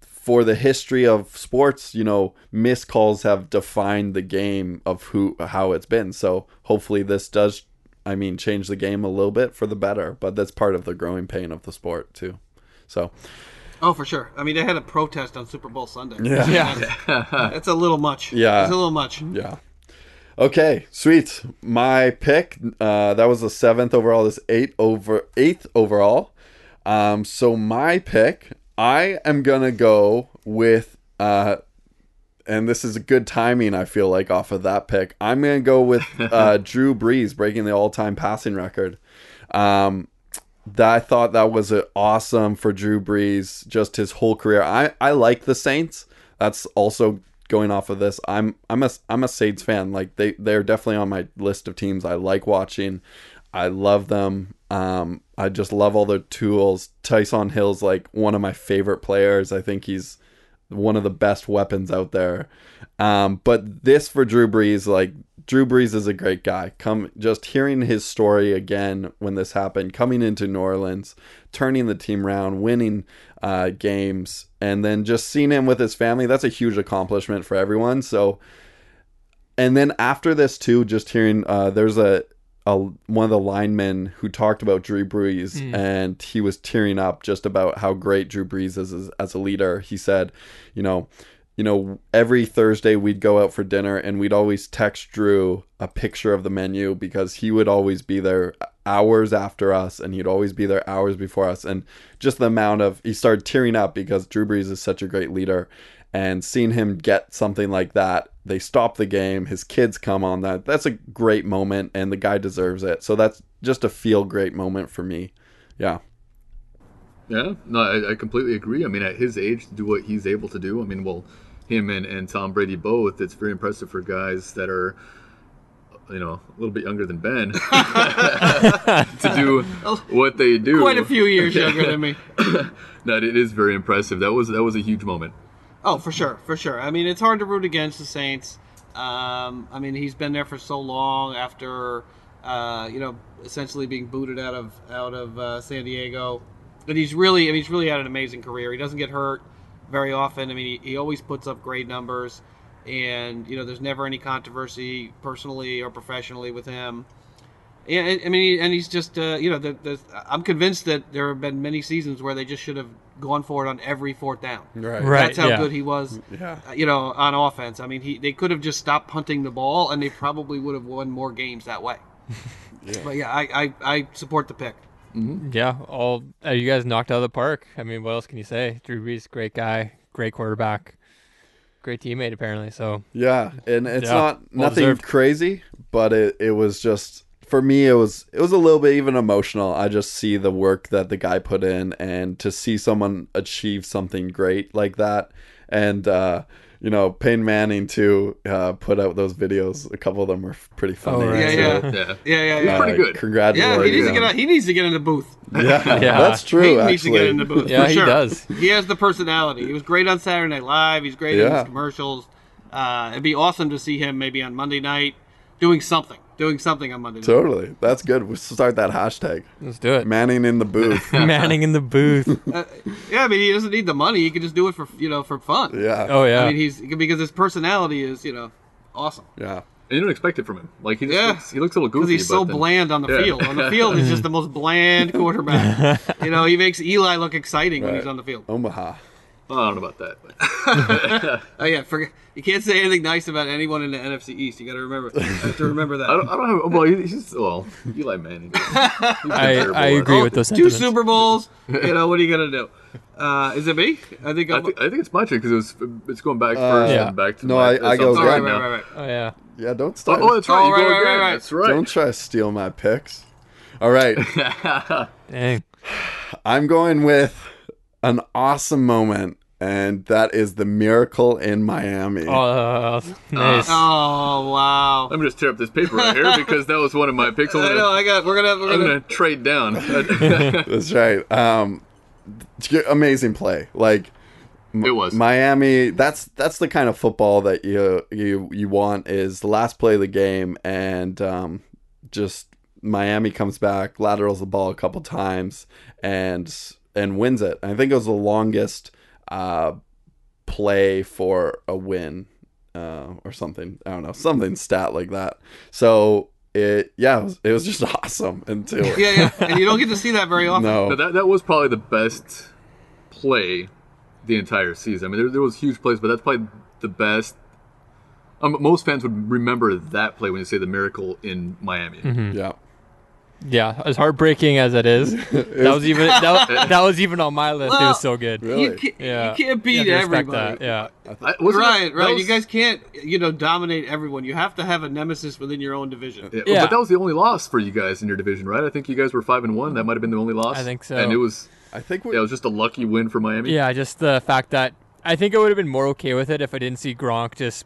for the history of sports, you know, missed calls have defined the game of who how it's been. So hopefully this does I mean change the game a little bit for the better, but that's part of the growing pain of the sport too. So Oh, for sure. I mean, they had a protest on Super Bowl Sunday. Yeah. Yeah. [laughs] That's a little much. Yeah. It's a little much. yeah. Okay, sweet. My pick, uh, that was the seventh overall. This eight over eighth overall. Um, so my pick, I am gonna go with uh, and this is a good timing. I feel like off of that pick, I'm gonna go with [laughs] uh, Drew Brees breaking the all-time passing record. Um, that I thought that was awesome for Drew Brees, just his whole career. I I like the Saints. That's also going off of this. I'm I'm a I'm a Saints fan. Like they they're definitely on my list of teams I like watching. I love them. Um, I just love all their tools. Taysom Hill's like one of my favorite players. I think he's one of the best weapons out there. Um, but this for Drew Brees, like Drew Brees is a great guy. Come just hearing his story again when this happened, coming into New Orleans, turning the team around, winning uh, games, and then just seeing him with his family. That's a huge accomplishment for everyone. So, and then after this too, just hearing uh, there's a a, one of the linemen who talked about Drew Brees and he was tearing up just about how great Drew Brees is as, as a leader. He said, you know, you know, every Thursday we'd go out for dinner and we'd always text Drew a picture of the menu because he would always be there hours after us and he'd always be there hours before us. And just the amount of, he started tearing up because Drew Brees is such a great leader. And seeing him get something like that, they stop the game. His kids come on that. That's a great moment, and the guy deserves it. So that's just a feel great moment for me. Yeah. Yeah, no, I, I completely agree. I mean, at his age, to do what he's able to do, I mean, well, him and, and Tom Brady both, it's very impressive for guys that are you know a little bit younger than Ben [laughs] to do [laughs] what they do. Quite a few years younger than me. [laughs] No, it is very impressive. That was that was a huge moment. Oh, for sure, for sure. I mean, it's hard to root against the Saints. Um, I mean, he's been there for so long after, uh, you know, essentially being booted out of out of uh, San Diego, and he's really, I mean, he's really had an amazing career. He doesn't get hurt very often. I mean, he, he always puts up great numbers, and you know, there's never any controversy personally or professionally with him. And I mean, and he's just, uh, you know, the, the, I'm convinced that there have been many seasons where they just should have gone for it on every fourth down. Right. Right. That's how yeah. good he was. Yeah. uh, You know, on offense. I mean, he they could have just stopped punting the ball, and they probably would have won more games that way. [laughs] But yeah, I, I, I support the pick. Yeah, all uh, you guys knocked out of the park. I mean, what else can you say? Drew Brees, great guy, great quarterback, great teammate apparently. So Yeah, and it's Yeah, not nothing crazy, but it it was just for me it was it was a little bit even emotional. I just see the work that the guy put in and to see someone achieve something great like that and uh you know, Peyton Manning too uh, put out those videos. A couple of them were pretty funny. Oh, right. Yeah, so, yeah. Yeah. Yeah, yeah, yeah. uh, pretty good. Congratulations. Yeah, he needs to get out, he needs to get in the booth. [laughs] Yeah, [laughs] Yeah. that's true. He needs to get in the booth. Yeah, for he does. He has the personality. He was great on Saturday Night Live. He's great in his commercials. Uh, it'd be awesome to see him maybe on Monday night doing something, doing something on Monday night. Totally. That's good. we'll start that hashtag. let's do it. Manning in the booth. [laughs] Manning in the booth. [laughs] Uh, yeah, I mean, he doesn't need the money. He can just do it for you know for fun. yeah. Oh yeah. I mean, he's because his personality is you know awesome. Yeah. And you don't expect it from him. Like he just Yeah. looks, he looks a little Because goofy. he's so then- bland on the Yeah. field. On the field, he's just the most [laughs] bland quarterback. you know, he makes Eli look exciting when he's on the field. Omaha. I don't know about that. But [laughs] [laughs] Oh yeah, forget you can't say anything nice about anyone in the NFC East. You got to remember, you have to remember that. I don't, I don't have. Well, he's well, Eli Manning. [laughs] He's I. I agree Oh, with those two. Super Bowls. You know what are you gonna do? Uh, is it me? I think I I'm. think, I think it's my turn because it was it's going back first Yeah. and back to No, my, I- I go so I'm oh, again. right, sorry right, now. right, right. Oh yeah. Yeah, don't start. Oh, that's right. Oh, you right, go right, again. right, right. That's right. Don't try to steal my picks. All right. Dang. I'm going with an awesome moment, and that is the miracle in Miami. Oh, nice. Oh wow! Let me just tear up this paper right here because that was one of my picks. [laughs] I'm I know. gonna, I got. We're gonna. We're I'm gonna. gonna trade down. [laughs] [laughs] That's right. Um, amazing play. Like it was. Miami. That's that's the kind of football that you you you want is the last play of the game, and um, just Miami comes back, laterals the ball a couple times, and and wins it. I think it was the longest uh, play for a win uh, or something. I don't know, something stat like that. So it yeah, it was, it was just [laughs] awesome until Yeah, yeah. And you don't get to see that very often. no. But that, that was probably the best play the entire season. I mean, there, there was huge plays, but that's probably the best. Um, most fans would remember that play when you say the miracle in Miami. yeah. Yeah, as heartbreaking as it is, [laughs] that was even that, [laughs] that was even on my list. it was so good. Really? You can't, Yeah, you can't beat You have to respect everybody. that, Yeah, I, wasn't Right, that- that right. was- You guys can't, you know, dominate everyone. You have to have a nemesis within your own division. Yeah, Yeah. But that was the only loss for you guys in your division, right? I think you guys were five and one. That might have been the only loss. I think so. And it was I think we yeah, it was just a lucky win for Miami. yeah. Just the fact that I think I would have been more okay with it if I didn't see Gronk just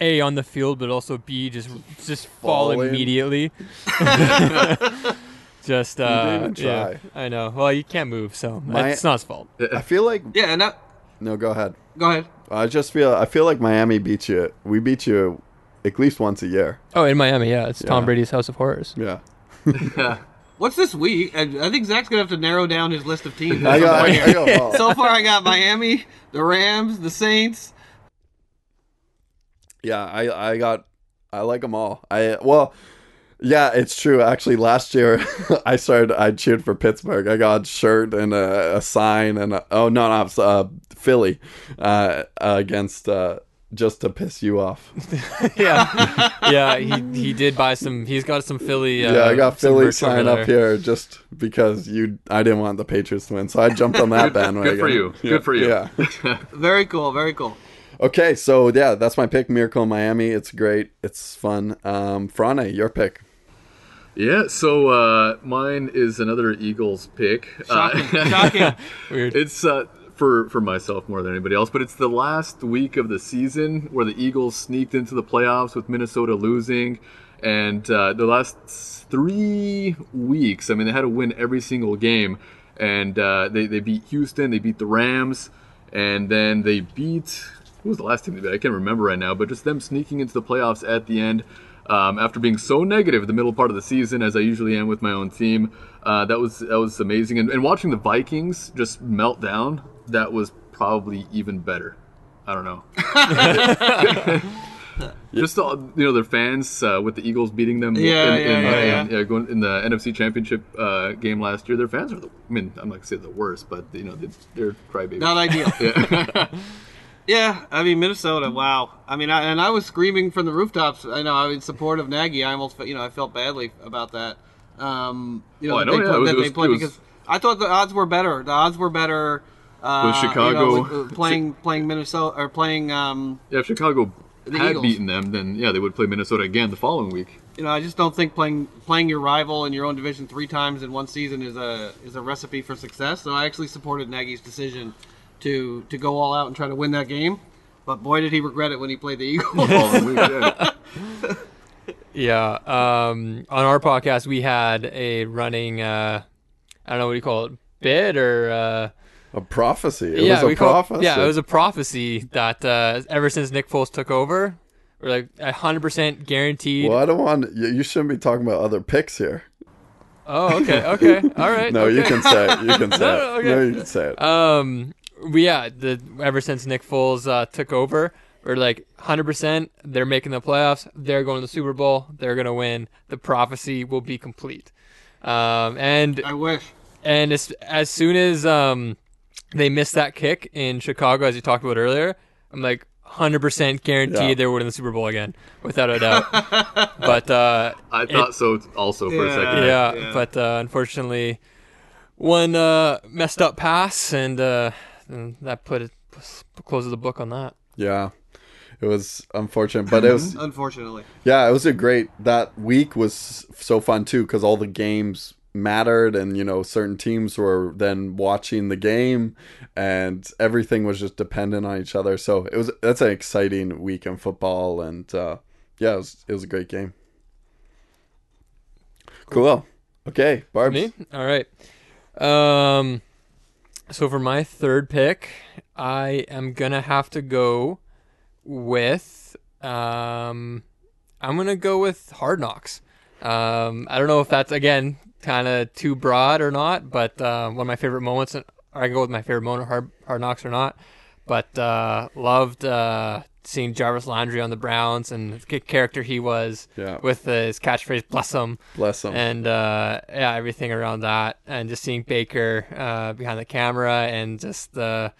a on the field, but also b just just fall Fall immediately. [laughs] [laughs] just uh, didn't even yeah, try. I know. Well, you can't move, so My- it's not his fault. I feel like Yeah, and that. no. Go ahead. Go ahead. I just feel I feel like Miami beat you. We beat you at least once a year. Oh, in Miami, yeah, it's Tom Brady's House of Horrors. [laughs] Yeah. What's this week? I, I think Zach's gonna have to narrow down his list of teams. I got. I got well, so far, I got Miami, the Rams, the Saints. Yeah. I I got. I like them all. I well. Yeah, it's true. Actually, last year [laughs] I started. I cheered for Pittsburgh. I got a shirt and a, a sign and a, oh no, no, it's, uh, Philly uh, against uh, just to piss you off. [laughs] [laughs] yeah, yeah. He he did buy some. He's got some Philly. Uh, yeah, I got Philly sign up here just because you. I didn't want the Patriots to win, so I jumped on that bandwagon. Good for you. Good Yeah, for you. Yeah. Very cool. Very cool. Okay, so yeah, that's my pick. Miracle in Miami. It's great. It's fun. Um, Frane, your pick. Yeah, so uh, mine is another Eagles pick. Shocking. Uh, [laughs] Shocking. Weird. [laughs] it's uh, for for myself more than anybody else, but it's the last week of the season where the Eagles sneaked into the playoffs with Minnesota losing, And uh, the last three weeks, I mean, they had to win every single game. And uh, they, they beat Houston, they beat the Rams, and then they beat. Who was the last team they beat? I can't remember right now, but just them sneaking into the playoffs at the end. Um, after being so negative the middle part of the season, as I usually am with my own team, uh, that was that was amazing. And, and watching the Vikings just melt down, that was probably even better. I don't know. [laughs] Just all, you know, their fans uh, with the Eagles beating them Yeah, in, yeah, in, yeah, uh, yeah. in- going in the NFC Championship uh, game last year. Their fans are the. I mean, I'm not gonna say the worst, but you know, they, they're crybabies. Not ideal. [laughs] yeah, [laughs] I mean Minnesota. Wow. I mean, I, and I was screaming from the rooftops. I know, I in support of Nagy. I almost, you know, I felt badly about that. Um, you know, I that know, they, yeah, was- that they played was- because I thought the odds were better. The odds were better. Uh, With you know, Chicago- with, [laughs] uh, playing playing Minnesota or playing. Um, yeah, if Chicago had Eagles. beaten them, then yeah, they would play Minnesota again the following week. you know, I just don't think playing playing your rival in your own division three times in one season is a is a recipe for success. So I actually supported Nagy's decision to to go all out and try to win that game. But boy, did he regret it when he played the [laughs] Eagles. The following week, yeah. Yeah. Um, on our podcast, we had a running, uh, I don't know what you call it, bid or. Uh, A prophecy. It yeah, was a we call- prophecy. yeah, it was a prophecy that uh, ever since Nick Foles took over, we're like hundred percent guaranteed. Well, I don't want you. You shouldn't be talking about other picks here. Oh, okay, okay, all right. [laughs] No, you can say it. You can [laughs] say No, it. no, okay. No, you can say it. Um, we, yeah, the ever since Nick Foles uh, took over, we're like hundred percent. They're making the playoffs. They're going to the Super Bowl. They're gonna win. The prophecy will be complete. Um, and I wish. and as as soon as um they missed that kick in Chicago, as you talked about earlier, I'm like. Hundred percent guaranteed Yeah. they're winning the Super Bowl again, without a doubt. [laughs] but uh, I thought so also for a Yeah. second. yeah, yeah. but uh, unfortunately, one uh, messed up pass, and, uh, and that put it closes the book on that. Yeah, it was unfortunate, but it was [laughs] Unfortunately, yeah, it was a great. That week was so fun too because all the games mattered, and you know certain teams were then watching the game, and everything was just dependent on each other. So it was that's an exciting week in football, and uh, yeah, it was it was a great game. Cool. Okay, Barbs. Me? All right. Um, so for my third pick, I am gonna have to go with um, I'm gonna go with Hard Knocks. Um, I don't know if that's again kind of too broad or not, but uh, one of my favorite moments. Or I can go with my favorite moment Hard, Hard Knocks or not, but uh, loved uh, seeing Jarvis Landry on the Browns and the character he was Yeah. with his catchphrase "Bless 'em." Bless them. and uh, yeah, everything around that, and just seeing Baker uh, behind the camera, and just the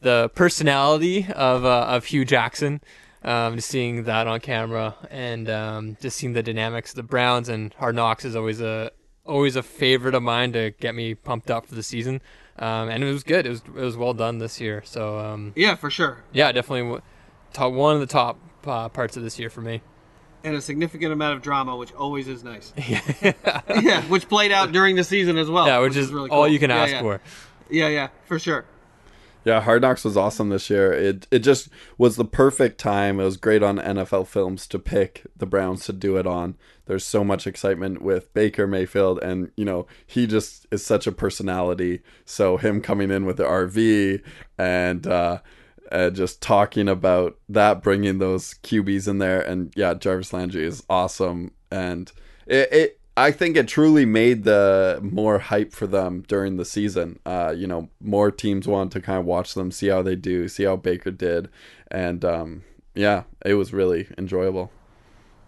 the personality of uh, of Hue Jackson. Um, just seeing that on camera, and um, just seeing the dynamics of the Browns and Hard Knocks is always a always a favorite of mine to get me pumped up for the season. Um, and it was good. It was it was well done this year. So um, yeah, for sure. yeah, definitely w- top one of the top uh, parts of this year for me. And a significant amount of drama, which always is nice. [laughs] [laughs] yeah, which played out during the season as well. yeah, which, is, really all cool. you can Yeah, ask yeah. for. Yeah, yeah, for sure. Yeah, Hard Knocks was awesome this year. It it just was the perfect time. It was great on NFL films to pick the Browns to do it on. There's so much excitement with Baker Mayfield and you know, he just is such a personality. So him coming in with the RV and uh uh, just talking about that, bringing those QBs in there, and yeah, Jarvis Landry is awesome, and it, it I think it truly made the more hype for them during the season. Uh, you know, more teams wanted to kind of watch them, see how they do, see how Baker did, and um, yeah, it was really enjoyable.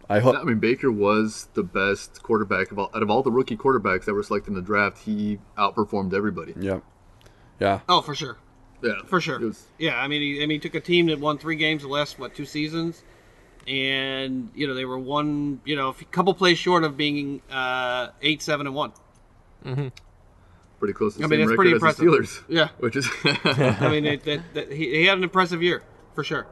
I hope. I mean, Baker was the best quarterback of all, out of all the rookie quarterbacks that were selected in the draft. He outperformed everybody. Yeah, yeah, Oh, for sure. Yeah, For sure. Was, Yeah, I mean, he, I mean, he took a team that won three games the last what two seasons, and you know they were one, you know, a couple plays short of being uh, eight, seven, and one. Mm-hmm. pretty close to the I mean, same it's pretty as the impressive. Steelers. Yeah. [laughs] which is [laughs] [laughs] I mean, it, that, that, he, he had an impressive year for sure.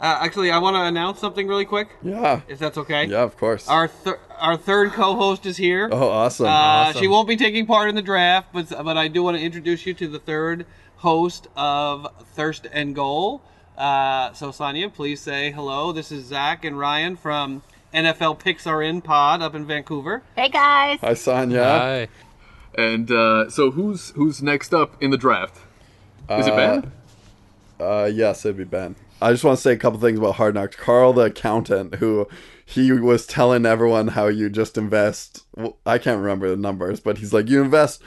Uh, actually, I want to announce something really quick, yeah, if that's okay. yeah. Of course. Our thir- our third co-host is here. oh, awesome. Uh, Awesome. She won't be taking part in the draft, but but I do want to introduce you to the third host of Thirst and Goal. Uh, so Sonia, please say hello. This is Zach and Ryan from NFL Picks Are In pod up in Vancouver. Hey guys. Hi, Sonia. Hi. And uh, so who's who's next up in the draft? Is it Ben? Uh, yes, it'd be Ben. I just want to say a couple things about Hard Knocks. Carl, the accountant, who he was telling everyone how you just invest. Well, I can't remember the numbers, but he's like, you invest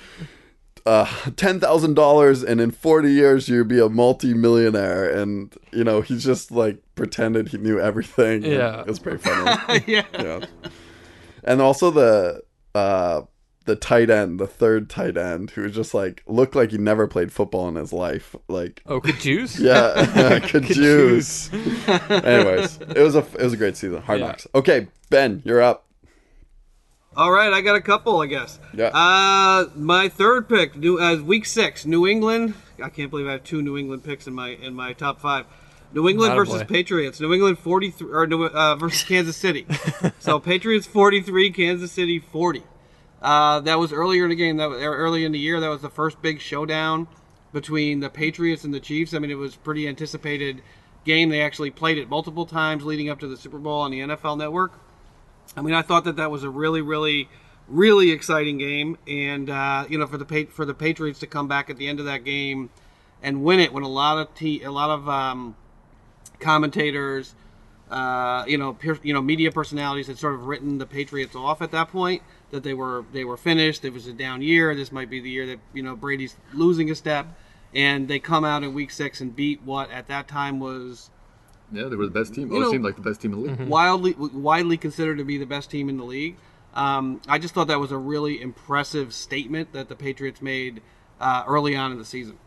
uh, [laughs] ten thousand dollars, and in forty years you'll be a multi-millionaire. And you know, he just like pretended he knew everything. Yeah. it was pretty funny. [laughs] yeah. yeah, and also the uh, the tight end, the third tight end, who just like looked like he never played football in his life. Like Oh, Cajuste? yeah, [laughs] Cajuste. Anyways, it was a it was a great season. Hard Yeah. knocks. Okay, Ben, you're up. All right, I got a couple, I guess. Yeah. Uh, my third pick, new uh, week six, New England. I can't believe I have two New England picks in my in my top five. New England versus Patriots. New England forty three or New, uh, versus Kansas City. [laughs] so Patriots forty three, Kansas City forty. Uh, that was earlier in the game. That was early in the year. That was the first big showdown between the Patriots and the Chiefs. I mean, it was pretty anticipated game. They actually played it multiple times leading up to the Super Bowl on the NFL Network. I mean, I thought that that was a really, really, really exciting game, and uh, you know, for the for the Patriots to come back at the end of that game and win it when a lot of te- a lot of um, commentators, uh, you know, peer, you know, media personalities had sort of written the Patriots off at that point that they were they were finished. It was a down year. This might be the year that you know Brady's losing a step, and they come out in Week Six and beat what at that time was Yeah, they were the best team. You Oh, it know- seemed like the best team in the league. wildly widely considered to be the best team in the league. Um, I just thought that was a really impressive statement that the Patriots made uh, early on in the season.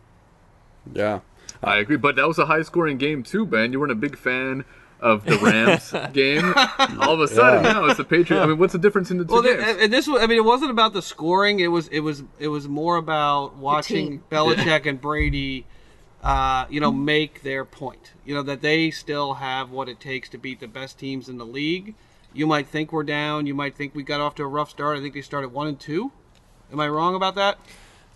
Yeah, I agree, but that was a high-scoring game too, Ben. You weren't a big fan of the Rams [laughs] game. All of a sudden, Yeah. now it's the Patriots. I mean, what's the difference in the two Well, games? th- and this was, I mean, it wasn't about the scoring. It was, it was, it was more about watching team. Belichick and Brady, uh, you know, make their point. You know that they still have what it takes to beat the best teams in the league. You might think we're down. You might think we got off to a rough start. I think they started one and two. Am I wrong about that?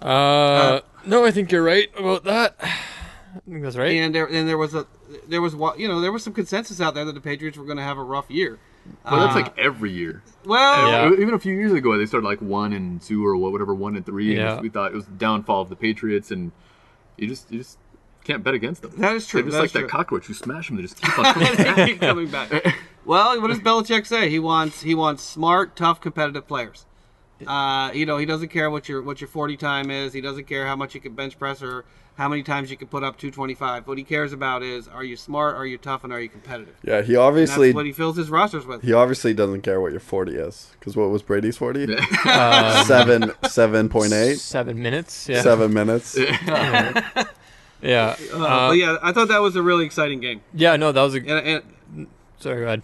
Uh, no, I think you're right about that. [sighs] I think that's right. and there and there was a there was wa- you know there was some consensus out there that the Patriots were going to have a rough year. well, that's uh, like every year. Well, Yeah. Even a few years ago, they started like one and two or whatever, one and three. And Yeah. we thought it was the downfall of the Patriots, and you just you just can't bet against them. That is true. They're just That like is that true. cockroach. You smash them, they just keep [laughs] on coming back. keep coming back. [laughs] Well, what does Belichick say? He wants he wants smart, tough, competitive players. Uh, you know, he doesn't care what your what your forty time is. He doesn't care how much you can bench press or how many times you can put up two twenty five. What he cares about is are you smart, are you tough, and are you competitive? yeah. He And obviously that's what he fills his rosters with. he obviously doesn't care what your forty is, because what was Brady's forty? Um, [laughs] Seven seven point eight. Seven minutes. Yeah. Seven minutes. Yeah. Uh, Uh, yeah, I thought that was a really exciting game. yeah. No, that was a. And, and Sorry, go ahead.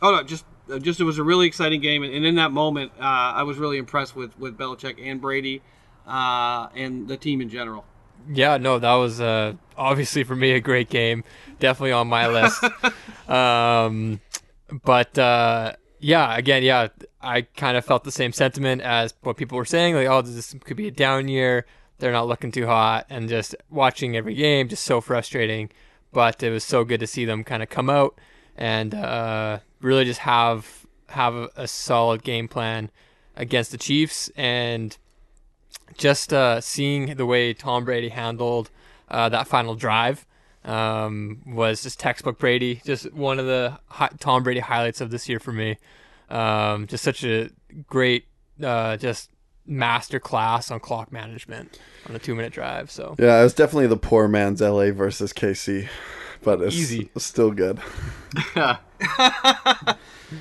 Oh no, just uh, just it was a really exciting game, and, and in that moment, uh, I was really impressed with with Belichick and Brady, uh, and the team in general. Yeah, no, that was uh, obviously for me a great game. Definitely on my list. [laughs] um, but uh, yeah, again, yeah, I kind of felt the same sentiment as what people were saying. Like, oh, this could be a down year. They're not looking too hot, and just watching every game just so frustrating. But it was so good to see them kind of come out and uh, really just have have a, solid game plan against the Chiefs and just uh, seeing the way Tom Brady handled uh, that final drive um, was just textbook Brady. Just one of the hi- Tom Brady highlights of this year for me. Um, just such a great, uh, just master class on clock management on the two minute drive. So Yeah, it was definitely the poor man's LA versus KC, but it's Easy. still good. [laughs]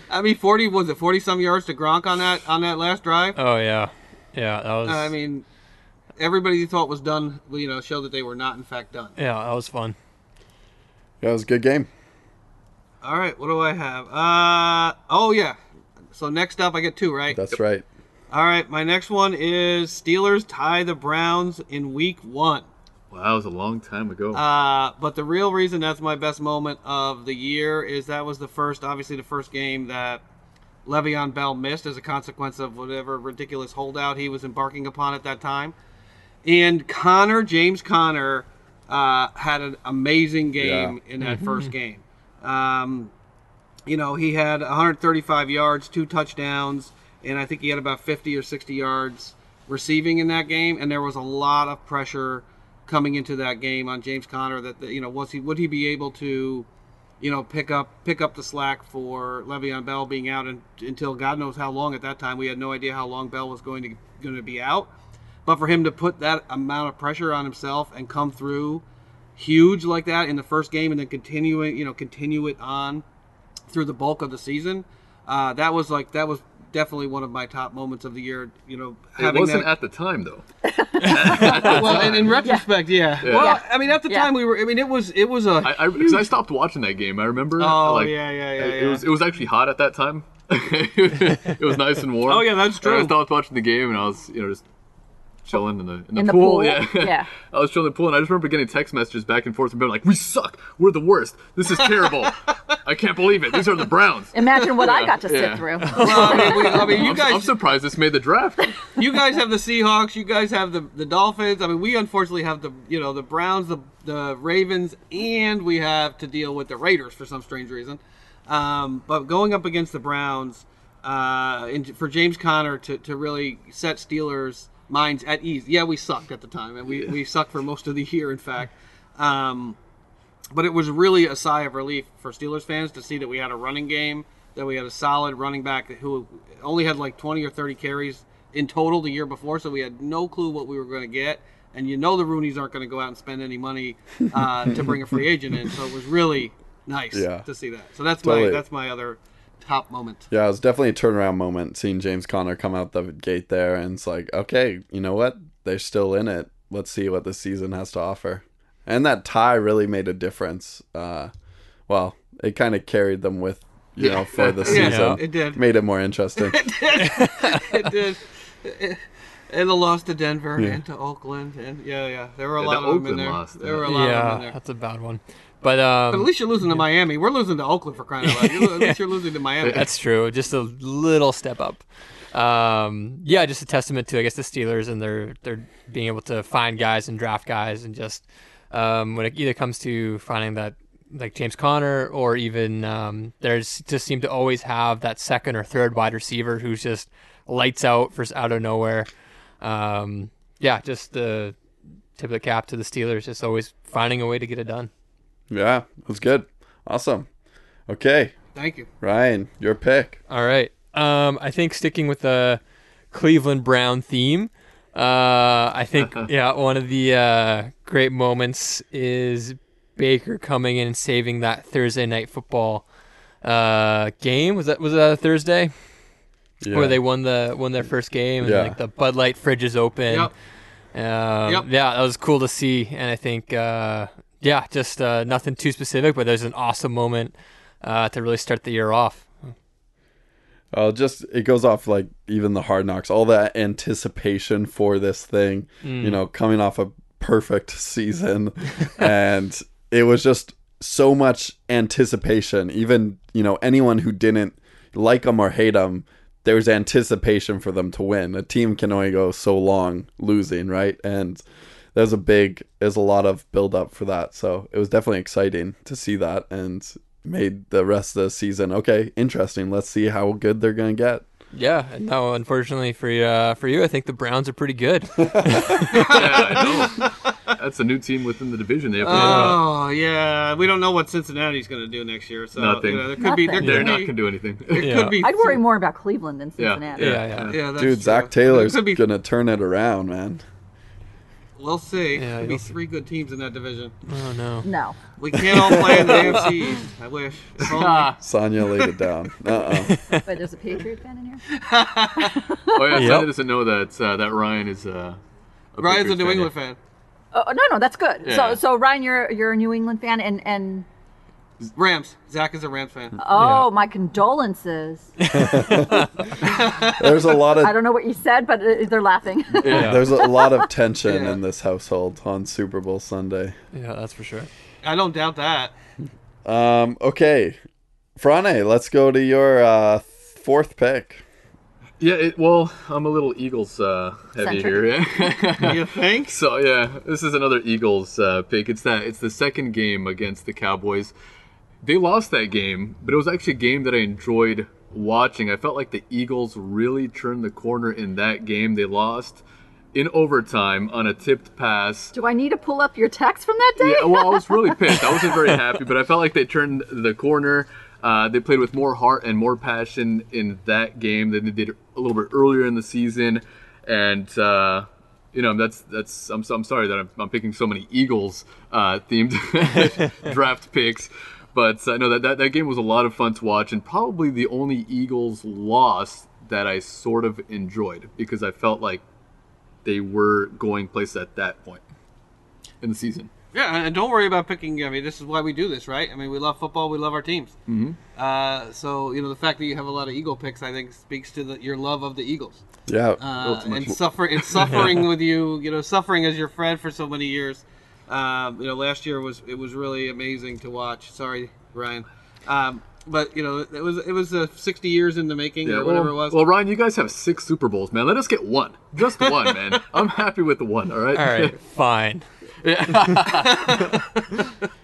I mean, forty was it forty some yards to Gronk on that on that last drive? oh yeah, yeah, that was. I mean, everybody thought was done. You know, showed that they were not in fact done. yeah, that was fun. Yeah, it was a good game. All right, what do I have? Uh oh yeah. So next up, I get two right. That's right. All right, my next one is Steelers tie the Browns in Week One. Wow, that was a long time ago. Uh, but the real reason that's my best moment of the year is that was the first, obviously, the first game that Le'Veon Bell missed as a consequence of whatever ridiculous holdout he was embarking upon at that time. And Conner, James Conner, uh, had an amazing game in that [laughs] first game. Um, you know, he had 135 yards, two touchdowns, and I think he had about 50 or 60 yards receiving in that game. And there was a lot of pressure coming into that game on James Conner. That you know, was he would he be able to, you know, pick up pick up the slack for Le'Veon Bell being out until God knows how long. At that time, we had no idea how long Bell was going to going to be out. But for him to put that amount of pressure on himself and come through huge like that in the first game and then continuing, you know, continue it on through the bulk of the season, uh, that was like that was definitely one of my top moments of the year. You know, It wasn't that. at the time though. [laughs] well, in, in retrospect, yeah. Well, Yeah. I mean, at the Yeah. time we were. I mean, it was it was a. I, I, cause I stopped watching that game. I remember. Oh, like, yeah, yeah, yeah, It yeah. was it was actually hot at that time. [laughs] it was nice and warm. Oh, yeah, that's And true. I stopped watching the game and I was you know just chilling in the in the, In the pool. pool, Yeah, [laughs] yeah. I was chilling in the pool and I just remember getting text messages back and forth and being like, "We suck. We're the worst. This is terrible. [laughs] I can't believe it. These are the Browns." Imagine what I got to sit Yeah. through. [laughs] well, I mean, we, I mean, you I'm, guys, I'm surprised this made the draft. you guys have the Seahawks. You guys have the the Dolphins. I mean, we unfortunately have the you know the Browns, the the Ravens, and we have to deal with the Raiders for some strange reason. Um, but going up against the Browns, uh, and for James Conner to, to really set Steelers' minds at ease. Yeah, we sucked at the time, and we, we sucked for most of the year, in fact. Um, but it was really a sigh of relief for Steelers fans to see that we had a running game, that we had a solid running back who only had like 20 or 30 carries in total the year before, so we had no clue what we were going to get. And you know the Rooneys aren't going to go out and spend any money uh, to bring a free agent in, so it was really nice Yeah. to see that. So that's Totally. my that's my other top moment. Yeah, it was definitely a turnaround moment seeing James Conner come out the gate there, and it's like, okay, you know what? They're still in it. Let's see what the season has to offer. And that tie really made a difference. Uh, well, it kind of carried them with, you know, for the [laughs] Yeah, season. it did. Made it more interesting. [laughs] [laughs] it did. And the loss to Denver and to Oakland, and yeah, yeah, there were a Yeah, lot the of them in there. loss, there were a lot of them in Yeah, there. that's a bad one. But um, But at least you're losing to Miami. We're losing to Oakland for crying out loud. At least you're losing to [laughs] Miami. That's true. Just a little step up. Um, yeah, just a testament to I guess the Steelers and their their being able to find guys and draft guys and just um, when it either comes to finding that like James Conner or even um, there's just seem to always have that second or third wide receiver who's just lights out for out of nowhere. Um, yeah, just the tip of the cap to the Steelers, just always finding a way to get it done. Yeah, it was good. Awesome. Okay, Thank you. Ryan, your pick. All right. Um, I think sticking with the Cleveland Brown theme, uh, I think [laughs] yeah, one of the uh, great moments is Baker coming in and saving that Thursday night football uh, game. Was that was that a Thursday Yeah. where they won the won their first game and Yeah. like the Bud Light fridge is open. Yep. Um, Yep. Yeah, that was cool to see, and I think uh, yeah, just uh, nothing too specific, but there's an awesome moment uh, to really start the year off. Uh, just it goes off like even the hard knocks, all that anticipation for this thing, you know, coming off a perfect season, [laughs] and it was just so much anticipation. Even you know anyone who didn't like them or hate them, there was anticipation for them to win. A team can only go so long losing, right? And there's a big, there's a lot of build up for that. So it was definitely exciting to see that and made the rest of the season okay, interesting. Let's see how good they're gonna get. Yeah, no, unfortunately for you, uh, for you, I think the Browns are pretty good. [laughs] [laughs] yeah, I know. That's a new team within the division. They have Oh yeah, we don't know what Cincinnati's going to do next year. So Nothing. You know, there could be. There Nothing. they're not going to do anything. [laughs] It Yeah. could be. I'd worry more about Cleveland than Yeah. Cincinnati. yeah, yeah. Yeah, that's Dude, true. Zac Taylor's be, gonna turn it around, man. We'll see. Yeah, could be you'll see. three good teams in that division. Oh no. No. We can't all play in the AFC East. I wish. If [laughs] only. Sonia laid it down. Uh uh But there's a Patriot fan in here? [laughs] Oh yeah, Yep. Sonia doesn't know that uh, that Ryan is uh, a Ryan's a New fan. England fan. Oh, no, no, that's good. Yeah. So, so Ryan, you're you're a New England fan, and and Rams. Zach is a Rams fan. oh, my condolences. [laughs] There's a lot of. I don't know what you said, but uh, they're laughing. Yeah, [laughs] there's a lot of tension Yeah. in this household on Super Bowl Sunday. yeah, that's for sure. I don't doubt that. Um, okay, Frane, let's go to your uh, fourth pick. Yeah, it, well, I'm a little Eagles uh, heavy Centric. here. Yeah. [laughs] You think? so yeah, this is another Eagles uh, pick. It's that it's the second game against the Cowboys. They lost that game, but it was actually a game that I enjoyed watching. I felt like the Eagles really turned the corner in that game. They lost in overtime on a tipped pass. Do I need to pull up your text from that day? Yeah, well, I was really [laughs] pissed. I wasn't very happy, but I felt like they turned the corner. Uh, they played with more heart and more passion in that game than they did a little bit earlier in the season, and uh, you know that's that's I'm, I'm sorry that I'm, I'm picking so many Eagles uh, themed [laughs] draft picks, but I know that, that that game was a lot of fun to watch, and probably the only Eagles loss that I sort of enjoyed because I felt like they were going places at that point in the season. Yeah, and don't worry about picking. I mean, this is why we do this, right? I mean, we love football. We love our teams. Mm-hmm. Uh, so you know, the fact that you have a lot of Eagle picks, I think, speaks to the, your love of the Eagles. Yeah. Uh, and suffer and [laughs] suffering with you. You know, suffering as your friend for so many years. Um, you know, last year was it was really amazing to watch. Sorry, Ryan. Um, but you know, it was it was uh, 60 years in the making or whatever well, it was. Well, Ryan, you guys have six Super Bowls, man. Let us get one, just one, man. [laughs] I'm happy with the one. All right. All right, [laughs] fine. [laughs]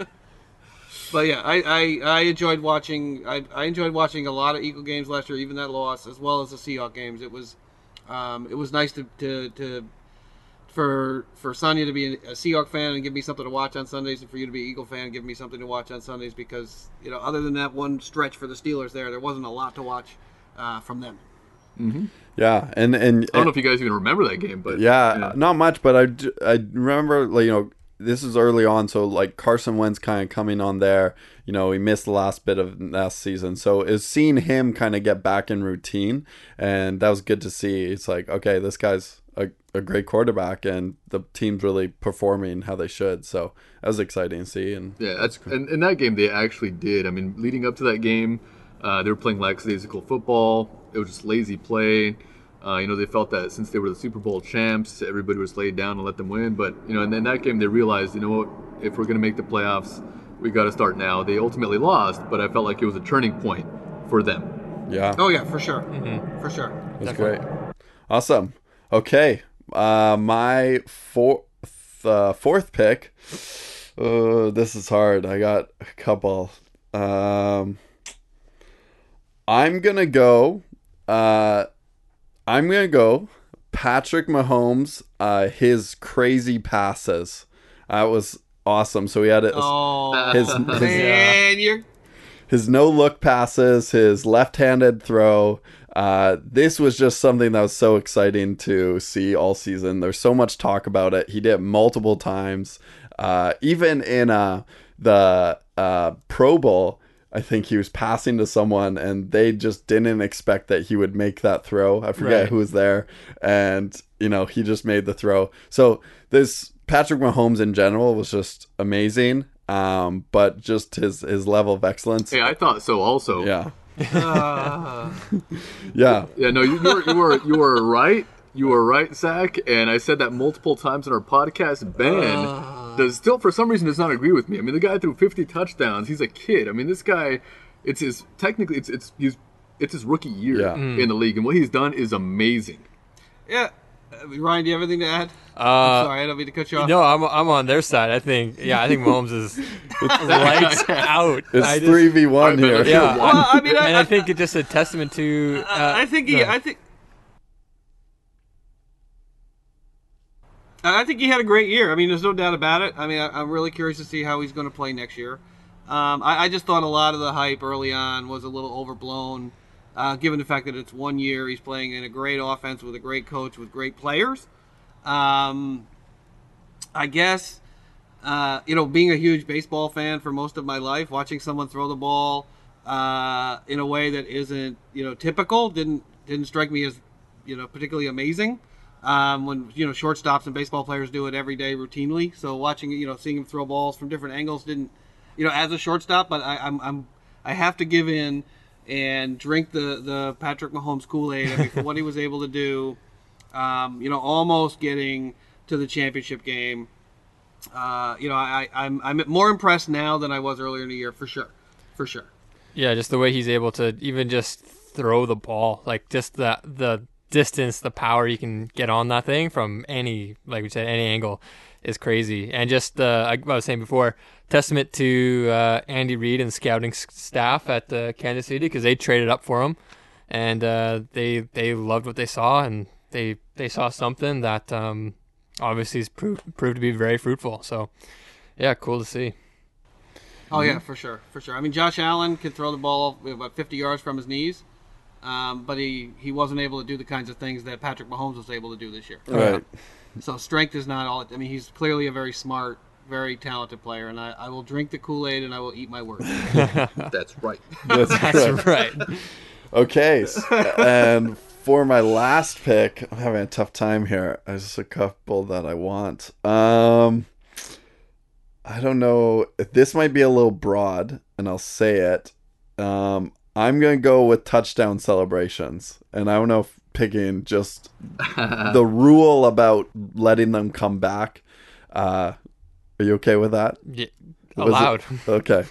But yeah, I, I, I enjoyed watching. I, I enjoyed watching a lot of Eagle games last year, even that loss, as well as the Seahawk games. It was, um, it was nice to, to, to for for Sonia to be a Seahawk fan and give me something to watch on Sundays, and for you to be Eagle fan and give me something to watch on Sundays because you know, other than that one stretch for the Steelers, there there wasn't a lot to watch uh, from them. Mm-hmm. Yeah, and and I don't know if you guys even remember that game, but yeah, not much, but I I remember like you know this is early on, so like Carson Wentz kind of coming on there. You know, he missed the last bit of last season, so is seeing him kind of get back in routine, and that was good to see. It's like okay, this guy's a, a great quarterback, and the team's really performing how they should. So that was exciting to see. And Yeah, that's and in that game they actually did. I mean, leading up to that game, uh, they were playing lackadaisical football. It was just lazy play. Uh, you know, they felt that since they were the Super Bowl champs, everybody was laid down and let them win. But you know, and then that game they realized, you know what, if we're going to make the playoffs, we got to start now. They ultimately lost, but I felt like it was a turning point for them. yeah, Oh yeah, for sure, for sure. That's great. Awesome. Okay. Uh, my fourth uh, fourth pick. Uh, this is hard. I got a couple. Um, I'm gonna go. Uh, I'm gonna go. Patrick Mahomes. Uh, his crazy passes. That was awesome. So he had it. Oh His, [laughs] his man, you're his no look passes, his left handed throw. Uh, this was just something that was so exciting to see all season. There's so much talk about it. He did it multiple times. Uh, even in uh, the uh, Pro Bowl, I think he was passing to someone and they just didn't expect that he would make that throw. I forget Right. who was there. And, you know, he just made the throw. So this Patrick Mahomes in general was just amazing. Um, but just his, his level of excellence. Hey, I thought so also. Yeah. Uh, [laughs] Yeah. Yeah, no, you, you were you were you were right. You were right, Zach, and I said that multiple times in our podcast. Ben does still, for some reason, does not agree with me. I mean, the guy threw 50 touchdowns. He's a kid. I mean, this guy, it's his technically, it's it's he's it's his rookie year Yeah. in the league, and what he's done is amazing. yeah. Uh, Ryan, do you have anything to add? Uh, I'm sorry, I don't mean to cut you off. No, I'm I'm on their side. I think yeah, I think Mahomes is [laughs] lights out. It's just- three v one here. Yeah. one. Well, I mean, I, and I think it's just a testament to. Uh, I think he. go. I think. I think he had a great year. I mean, there's no doubt about it. I mean, I, I'm really curious to see how he's going to play next year. Um, I, I just thought a lot of the hype early on was a little overblown, uh, given the fact that it's one year. He's playing in a great offense with a great coach with great players. Um, I guess, uh, you know, being a huge baseball fan for most of my life, watching someone throw the ball uh, in a way that isn't, you know, typical didn't didn't strike me as, you know, particularly amazing. Um, when you know shortstops and baseball players do it every day routinely, so watching you know seeing him throw balls from different angles didn't, you know, as a shortstop, but I, I'm I'm I have to give in and drink the the Patrick Mahomes Kool Aid. I mean, for what he was able to do, um, you know, almost getting to the championship game. Uh, you know, I, I'm I'm more impressed now than I was earlier in the year, for sure, for sure. Yeah, just the way he's able to even just throw the ball, like just the the distance, the power you can get on that thing from any, like we said, any angle is crazy. And just uh, like I was saying before, testament to uh, Andy Reid and scouting s- staff at uh, Kansas City because they traded up for him, and uh, they they loved what they saw, and they they saw something that um, obviously has proved proved to be very fruitful. So, yeah, cool to see. Oh yeah, for sure, for sure. I mean, Josh Allen could throw the ball about 50 yards from his knees, um, but he he wasn't able to do the kinds of things that Patrick Mahomes was able to do this year. Right. So strength is not all. I mean, he's clearly a very smart, very talented player, and I, I will drink the Kool Aid and I will eat my words. [laughs] That's right. That's [laughs] That's right. Okay, and for my last pick, I'm having a tough time here. There's a couple that I want. Um, I don't know. This might be a little broad, and I'll say it. Um, I'm gonna go with touchdown celebrations, and I don't know if picking just [laughs] the rule about letting them come back. Uh, are you okay with that? Yeah, allowed. okay.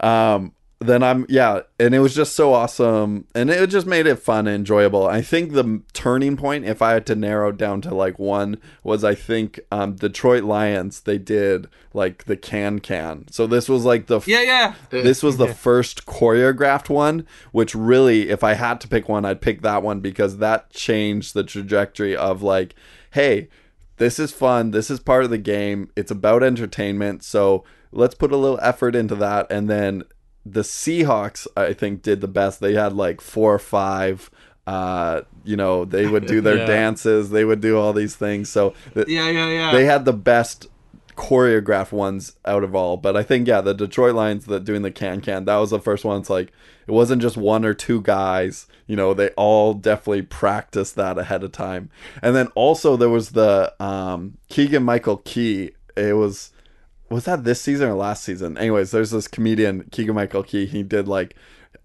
Um, then I'm yeah, and it was just so awesome, and it just made it fun and enjoyable. I think the turning point, if I had to narrow down to like one, was I think um, Detroit Lions. They did like the can can. So this was like the yeah, yeah. this was the first choreographed one, which really, if I had to pick one, I'd pick that one because that changed the trajectory of like, hey, this is fun. This is part of the game. It's about entertainment. So let's put a little effort into that. And then the Seahawks, I think, did the best. They had like four or five. Uh, you know, they would do [laughs] their Yeah. dances. They would do all these things. So th- Yeah, yeah, yeah. they had the best choreographed ones out of all. But I think yeah, the Detroit Lions that doing the can can that was the first one. It's like it wasn't just one or two guys. You know, they all definitely practiced that ahead of time. And then also there was the um, Keegan Michael Key. It was was that this season or last season? Anyways, there's this comedian Keegan Michael Key. He did like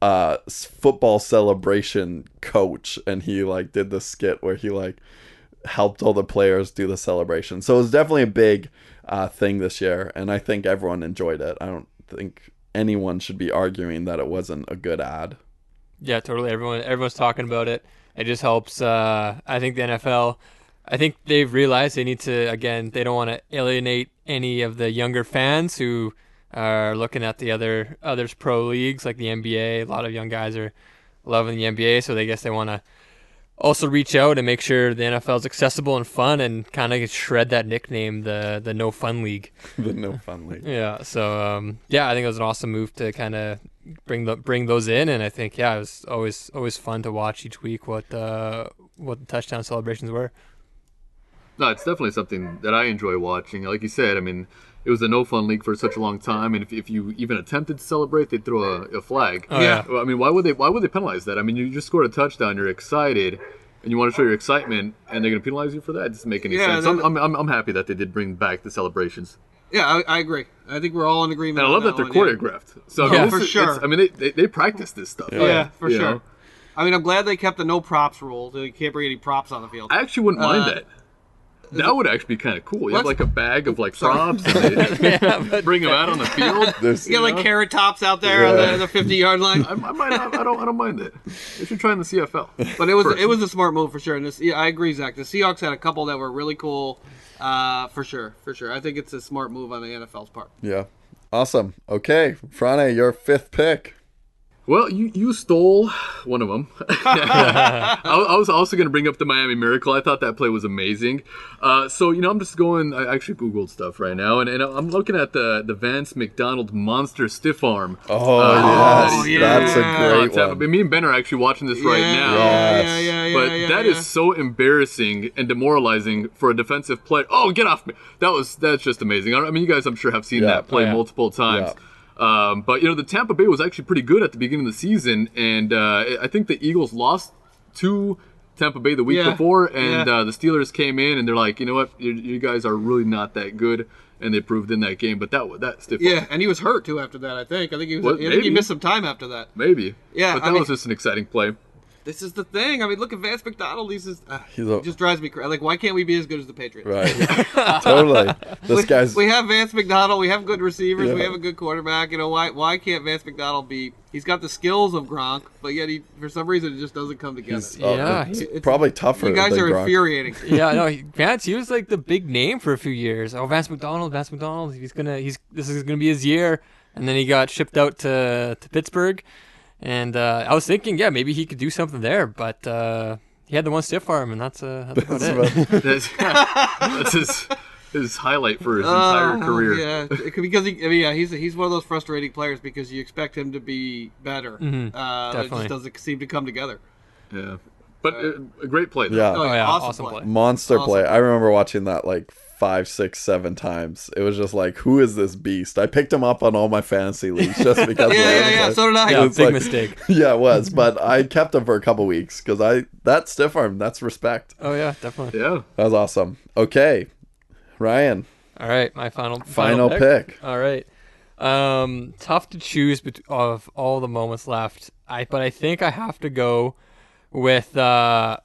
uh football celebration coach and he like did the skit where he like helped all the players do the celebration. So it was definitely a big uh, thing this year, and I think everyone enjoyed it. I don't think anyone should be arguing that it wasn't a good ad. Yeah, totally. Everyone, everyone's talking about it. It just helps. Uh, I think the NFL. I think they've realized they need to again. They don't want to alienate any of the younger fans who are looking at the other others pro leagues like the NBA. A lot of young guys are loving the NBA, so they guess they want to also reach out and make sure the NFL is accessible and fun, and kind of shred that nickname, the the No Fun League. [laughs] the no fun league. Yeah. So um, yeah, I think it was an awesome move to kind of bring the bring those in, and I think yeah, it was always always fun to watch each week what uh, what the touchdown celebrations were. No, it's definitely something that I enjoy watching. Like you said, I mean, it was a no fun league for such a long time, and if, if you even attempted to celebrate, they'd throw a, a flag. Oh, yeah. Well, I mean, why would they? Why would they penalize that? I mean, you just scored a touchdown, you're excited, and you want to show your excitement, and they're going to penalize you for that? It doesn't make any Yeah, sense. then- I'm, I'm, I'm, I'm happy that they did bring back the celebrations, yeah, I, I agree. I think we're all in agreement. and I love that they're one, yeah. choreographed. So I Yeah, mean, this for is- sure. it's- I mean, they, they, they practice this stuff. Yeah. Yeah, for sure. know? I mean, I'm glad they kept the no props rule. So you can't bring any props on the field. I actually wouldn't mind Uh, that. That would actually be kind of cool. You have like a bag of like props, and [laughs] they [laughs] bring them out on the field. [laughs] There's, You got like carrot tops out there Yeah. on the, the 50 yard line. I, I might not, I don't I don't mind it. They should try in the CFL. But it was First. it was a smart move for sure. And this, yeah, I agree, Zach. The Seahawks had a couple that were really cool, uh, for sure, for sure. I think it's a smart move on the NFL's part. yeah, awesome. Okay, Frane, your fifth pick. Well, you, you stole one of them. [laughs] I, I was also going to bring up the Miami Miracle. I thought that play was amazing. Uh, so you know, I'm just going. I actually googled stuff right now, and, and I'm looking at the the Vance McDonald Monster Stiff Arm. Oh, Uh, yes, yeah. that's a great Tampa one. Bay. Me and Ben are actually watching this right now. Yeah, Yes. yeah, yeah, yeah. But yeah, that is yeah. so embarrassing and demoralizing for a defensive player. Oh, get off me! That was that's just amazing. I, I mean, you guys, I'm sure, have seen Yeah. that play Oh, yeah. multiple times. Um, but you know, the Tampa Bay was actually pretty good at the beginning of the season, and uh, I think the Eagles lost to Tampa Bay the week Yeah. before, and Yeah. uh, the Steelers came in and they're like, you know what, you, you guys are really not that good, and they proved in that game. But that that stiff, Yeah, and he was hurt too after that. I think. I think he was. Well, I think maybe. he missed some time after that. maybe. Yeah, but I that mean- was just an exciting play. This is the thing. I mean, look at Vance McDonald. He's just, uh, He's a- it just drives me crazy. Like, why can't we be as good as the Patriots? Right, [laughs] [laughs] totally. This we, guy's we have Vance McDonald. We have good receivers. We have a good quarterback. You know why? Why can't Vance McDonald be He's got the skills of Gronk, but yet he for some reason it just doesn't come together. He's, uh, Yeah, it's it's- probably tougher. you guys than are Gronk. infuriating. [laughs] yeah, no, he- Vance. He was like the big name for a few years. Oh, Vance McDonald, Vance McDonald. He's gonna. He's this is gonna be his year. And then he got shipped out to to Pittsburgh. And uh, I was thinking, yeah, maybe he could do something there, but uh, he had the one stiff arm, and that's uh, that's [laughs] about it. about- [laughs] That's, that's his his highlight for his entire Uh, career. Yeah, [laughs] it could- because he, I mean, yeah, he's he's one of those frustrating players because you expect him to be better. Mhm, uh, It just doesn't seem to come together. Yeah. But uh, a great play. though. yeah. Oh, Oh yeah, awesome awesome, play. play. monster Awesome. play. I remember watching that like five, six, seven times. It was just like, who is this beast? I picked him up on all my fantasy leagues just [laughs] because. Yeah, yeah, yeah. like- So did I. Yeah, It's big like- mistake. [laughs] yeah, it was, [laughs] but I kept him for a couple weeks because I that stiff arm. That's respect. Oh yeah, definitely. Yeah. That was awesome. Okay, Ryan, All right, my final final pick. All right. Um, tough to choose bet- of all the moments left. I but I think I have to go with uh,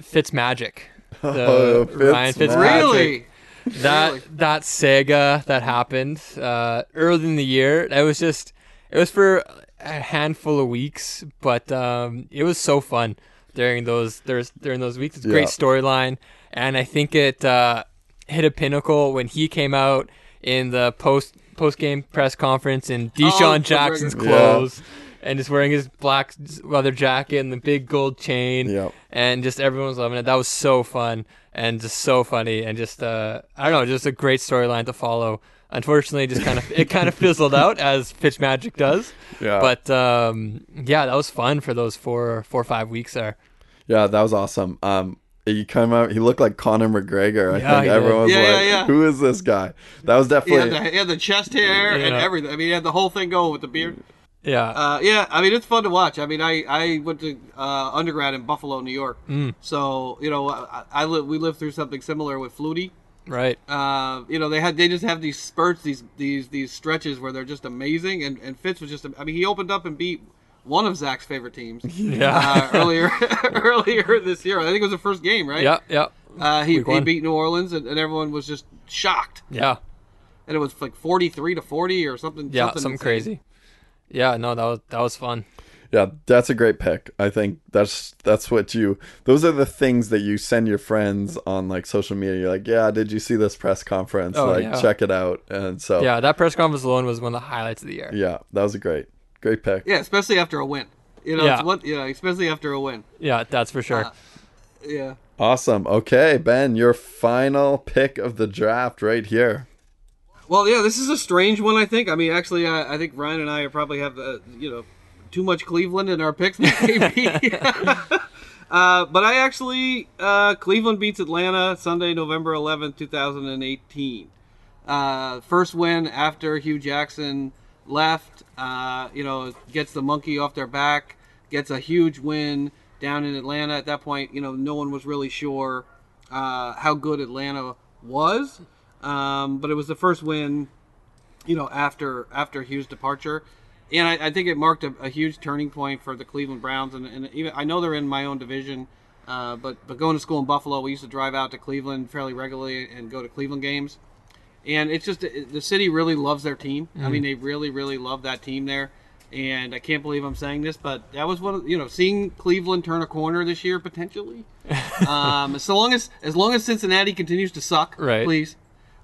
Fitzmagic. The Oh, Ryan Fitzmagic. Fitzpatrick. Really? [laughs] That Really? that Sega that happened uh, early in the year. That was just it was for a handful of weeks, but um, it was so fun during those there's during those weeks. It's a great storyline, and I think it uh, hit a pinnacle when he came out in the post post game press conference in DeSean Oh, Jackson's Yeah. Clothes. And just wearing his black leather jacket and the big gold chain, Yep. and just everyone was loving it. That was so fun and just so funny and just uh, I don't know, just a great storyline to follow. Unfortunately, it just kind of it kind of [laughs] fizzled out as Fitzmagic does. Yeah. But um, yeah, that was fun for those four four or five weeks there. Yeah, that was awesome. Um, he came out. He looked like Conor McGregor. I Yeah, think he everyone was. Yeah, like, yeah, yeah. "Who is this guy?" That was He had, definitely. the, he had the chest hair and everything. I mean, he had the whole thing going with the beard. Yeah. Uh, yeah, I mean, it's fun to watch. I mean, I, I went to uh, undergrad in Buffalo, New York. Mm. So, you know, I, I li- we lived through something similar with Flutie. right. Uh, you know, they had they just have these spurts, these these these stretches where they're just amazing. And, and Fitz was just, I mean, he opened up and beat one of Zach's favorite teams [laughs] Yeah. uh, earlier [laughs] earlier this year. I think it was the first game, right? yeah. Yeah. Uh, he, he beat New Orleans, and, and everyone was just shocked. Yeah. And it was like forty three to forty or something. Yeah. something Something crazy. Yeah. No, that was that was fun. Yeah, that's a great pick. I think that's that's what you. Those are the things that you send your friends on like social media. You're like, yeah, did you see this press conference? Oh, like, yeah. check it out. And so, Yeah, that press conference alone was one of the highlights of the year. yeah, that was a great, great pick. Yeah, especially after a win. You know, Yeah. it's what, yeah, especially after a win. Yeah, that's for sure. Uh, Yeah. Awesome. Okay, Ben, your final pick of the draft right here. Well, yeah, this is a strange one. I think. I mean, actually, I, I think Ryan and I probably have the you know too much Cleveland in our picks, [laughs] maybe. [laughs] uh, but I actually uh, Cleveland beats Atlanta Sunday, November eleventh, two thousand and eighteen. Uh, first win after Hue Jackson left. Uh, you know, gets the monkey off their back. Gets a huge win down in Atlanta. At that point, you know, no one was really sure uh, how good Atlanta was. Um, but it was the first win, you know, after after Hue's departure, and I, I think it marked a, a huge turning point for the Cleveland Browns. And, and even I know they're in my own division, uh, but but going to school in Buffalo, we used to drive out to Cleveland fairly regularly and go to Cleveland games. And it's just the city really loves their team. I mean, they really really love that team there. And I can't believe I'm saying this, but that was one of you know seeing Cleveland turn a corner this year potentially. [laughs] um, so long as as long as Cincinnati continues to suck, Right. please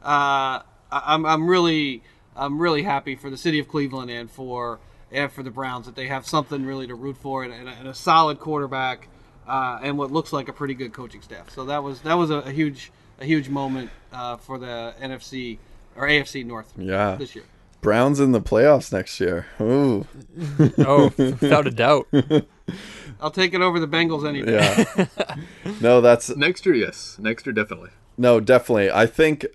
uh, I- I'm I'm really I'm really happy for the city of Cleveland and for and for the Browns that they have something really to root for and, and, a, and a solid quarterback uh, and what looks like a pretty good coaching staff. So that was that was a, a huge a huge moment uh, for the NFC or AFC North Yeah. this year. Browns in the playoffs next year. Ooh, [laughs] Oh, without a doubt. [laughs] I'll take it over the Bengals any day. yeah. no, that's Next year, yes. Next year, definitely. No, definitely. I think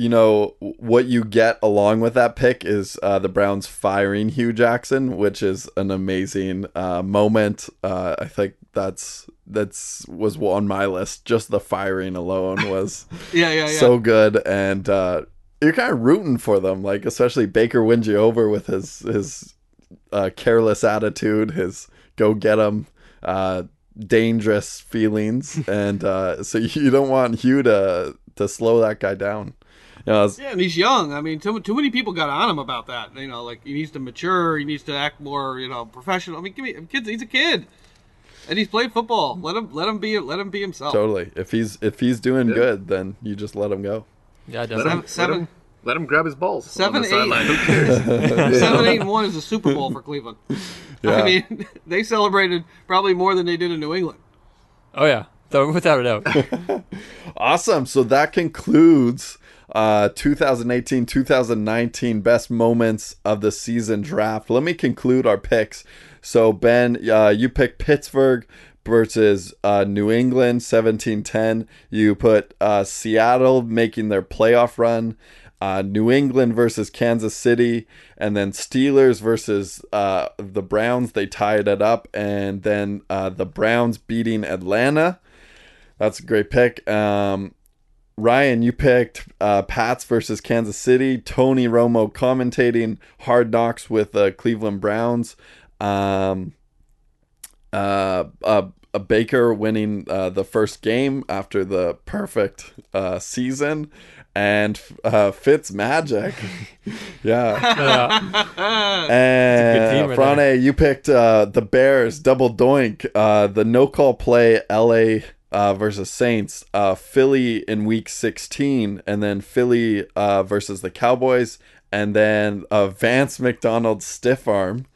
you know what you get along with that pick is uh, the Browns firing Hue Jackson, which is an amazing uh, moment. Uh, I think that's that's was on my list. Just the firing alone was [laughs] Yeah, yeah, yeah. so good, and uh, you're kind of rooting for them. Like especially Baker wins you over with his his uh, careless attitude, his go get 'em. Uh, dangerous feelings [laughs] and uh so [laughs] you don't want Hue to to slow that guy down You know, Yeah, and he's young. I mean, too, too many people got on him about that. You know, like he needs to mature. He needs to act more, you know, professional. I mean, give me kids. He's a kid, and he's played football. Let him, let him be, let him be himself. totally. If he's if he's doing good, then you just let him go. Yeah, Let him, Seven- let him, let him grab his balls. on Seven, the eight. Who [laughs] cares? Seven, eight, and one is a Super Bowl for Cleveland. [laughs] Yeah. I mean, [laughs] they celebrated probably more than they did in New England. Oh yeah, without a doubt. Awesome. So that concludes uh 2018 2019 best moments of the season draft. Let me conclude our picks. So Ben, uh, you picked Pittsburgh versus uh, New England 17-10. You put uh, Seattle making their playoff run. Uh, New England versus Kansas City, and then Steelers versus uh, the Browns. They tied it up, and then uh, the Browns beating Atlanta. That's a great pick. Um, Ryan, you picked uh, Pats versus Kansas City. Tony Romo commentating Hard Knocks with the Cleveland Browns. Um, uh, uh, a Baker winning uh, the first game after the perfect uh, season, and uh, Fitz Magic. [laughs] yeah. And team Frane, you picked uh, the Bears double doink. Uh, the no call play LA uh, versus Saints. Uh, Philly in week 16, and then Philly uh, versus the Cowboys, and then uh, Vance McDonald stiff arm.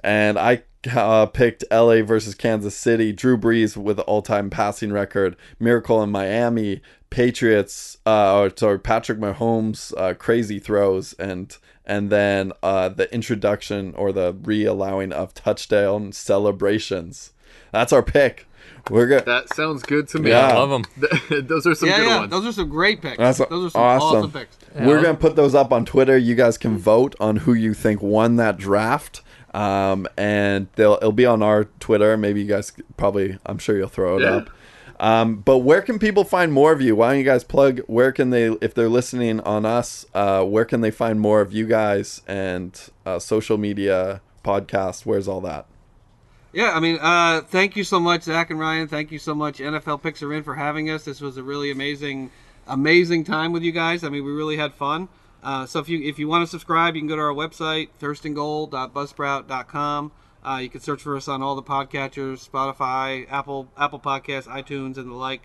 And I uh, picked LA versus Kansas City. Drew Brees with all-time passing record. Miracle in Miami. Patriots. Uh, or sorry, Patrick Mahomes. Crazy throws and and then uh, the introduction or the re-allowing of touchdown celebrations. That's our pick. We're good. that sounds good to me. Yeah. I love them. [laughs] Those are some yeah, good yeah, ones. those are some great picks. That's those are some awesome. awesome picks. We're gonna put those up on Twitter. You guys can vote on who you think won that draft, um, and they'll it'll be on our Twitter. Maybe you guys probably, I'm sure you'll throw it Yeah. up. Um, but where can people find more of you? Why don't you guys plug? Where can they, if they're listening on us, uh, where can they find more of you guys and uh, social media, podcast? Where's all that? Yeah, I mean, uh, thank you so much, Zach and Ryan. Thank you so much, NFL Picks Are In, for having us. This was a really amazing, amazing time with you guys. I mean, we really had fun. Uh, so if you if you want to subscribe, you can go to our website, thirstandgoal.buzzsprout.com. Uh, you can search for us on all the podcatchers, Spotify, Apple Apple Podcasts, iTunes, and the like.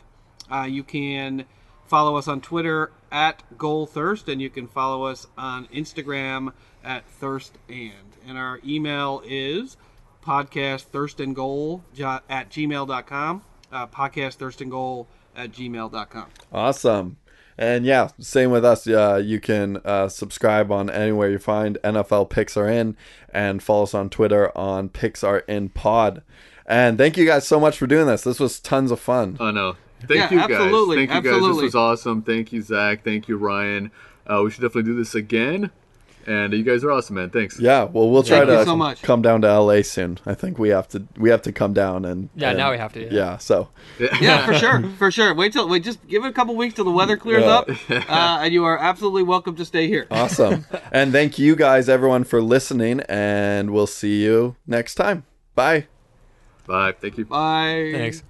Uh, you can follow us on Twitter at Goal Thirst, and you can follow us on Instagram at Thirst and. And our email is podcast thirst and goal jo- at gmail.com. Uh, podcast thirst and goal at gmail.com. Awesome. And yeah, same with us. Uh, you can uh, subscribe on anywhere you find NFL Picks Are In and follow us on Twitter on Picks Are In Pod. And thank you guys so much for doing this. This was tons of fun. I know. Thank Yeah, you guys. absolutely, Thank you guys. This was awesome. Thank you, Zach. Thank you, Ryan. Uh, we should definitely do this again. And you guys are awesome, man. Thanks. Yeah, well, we'll try Thank to so much. come down to LA soon. I think we have to. We have to come down and. Yeah, and- now we have to, yeah. Yeah. So Yeah, for sure, [laughs] for sure. Wait till wait, just give it a couple weeks till the weather clears Yeah. up, uh, and you are absolutely welcome to stay here. awesome. [laughs] and thank you guys, everyone, for listening. And we'll see you next time. Bye. Bye. Thank you. Bye. Thanks.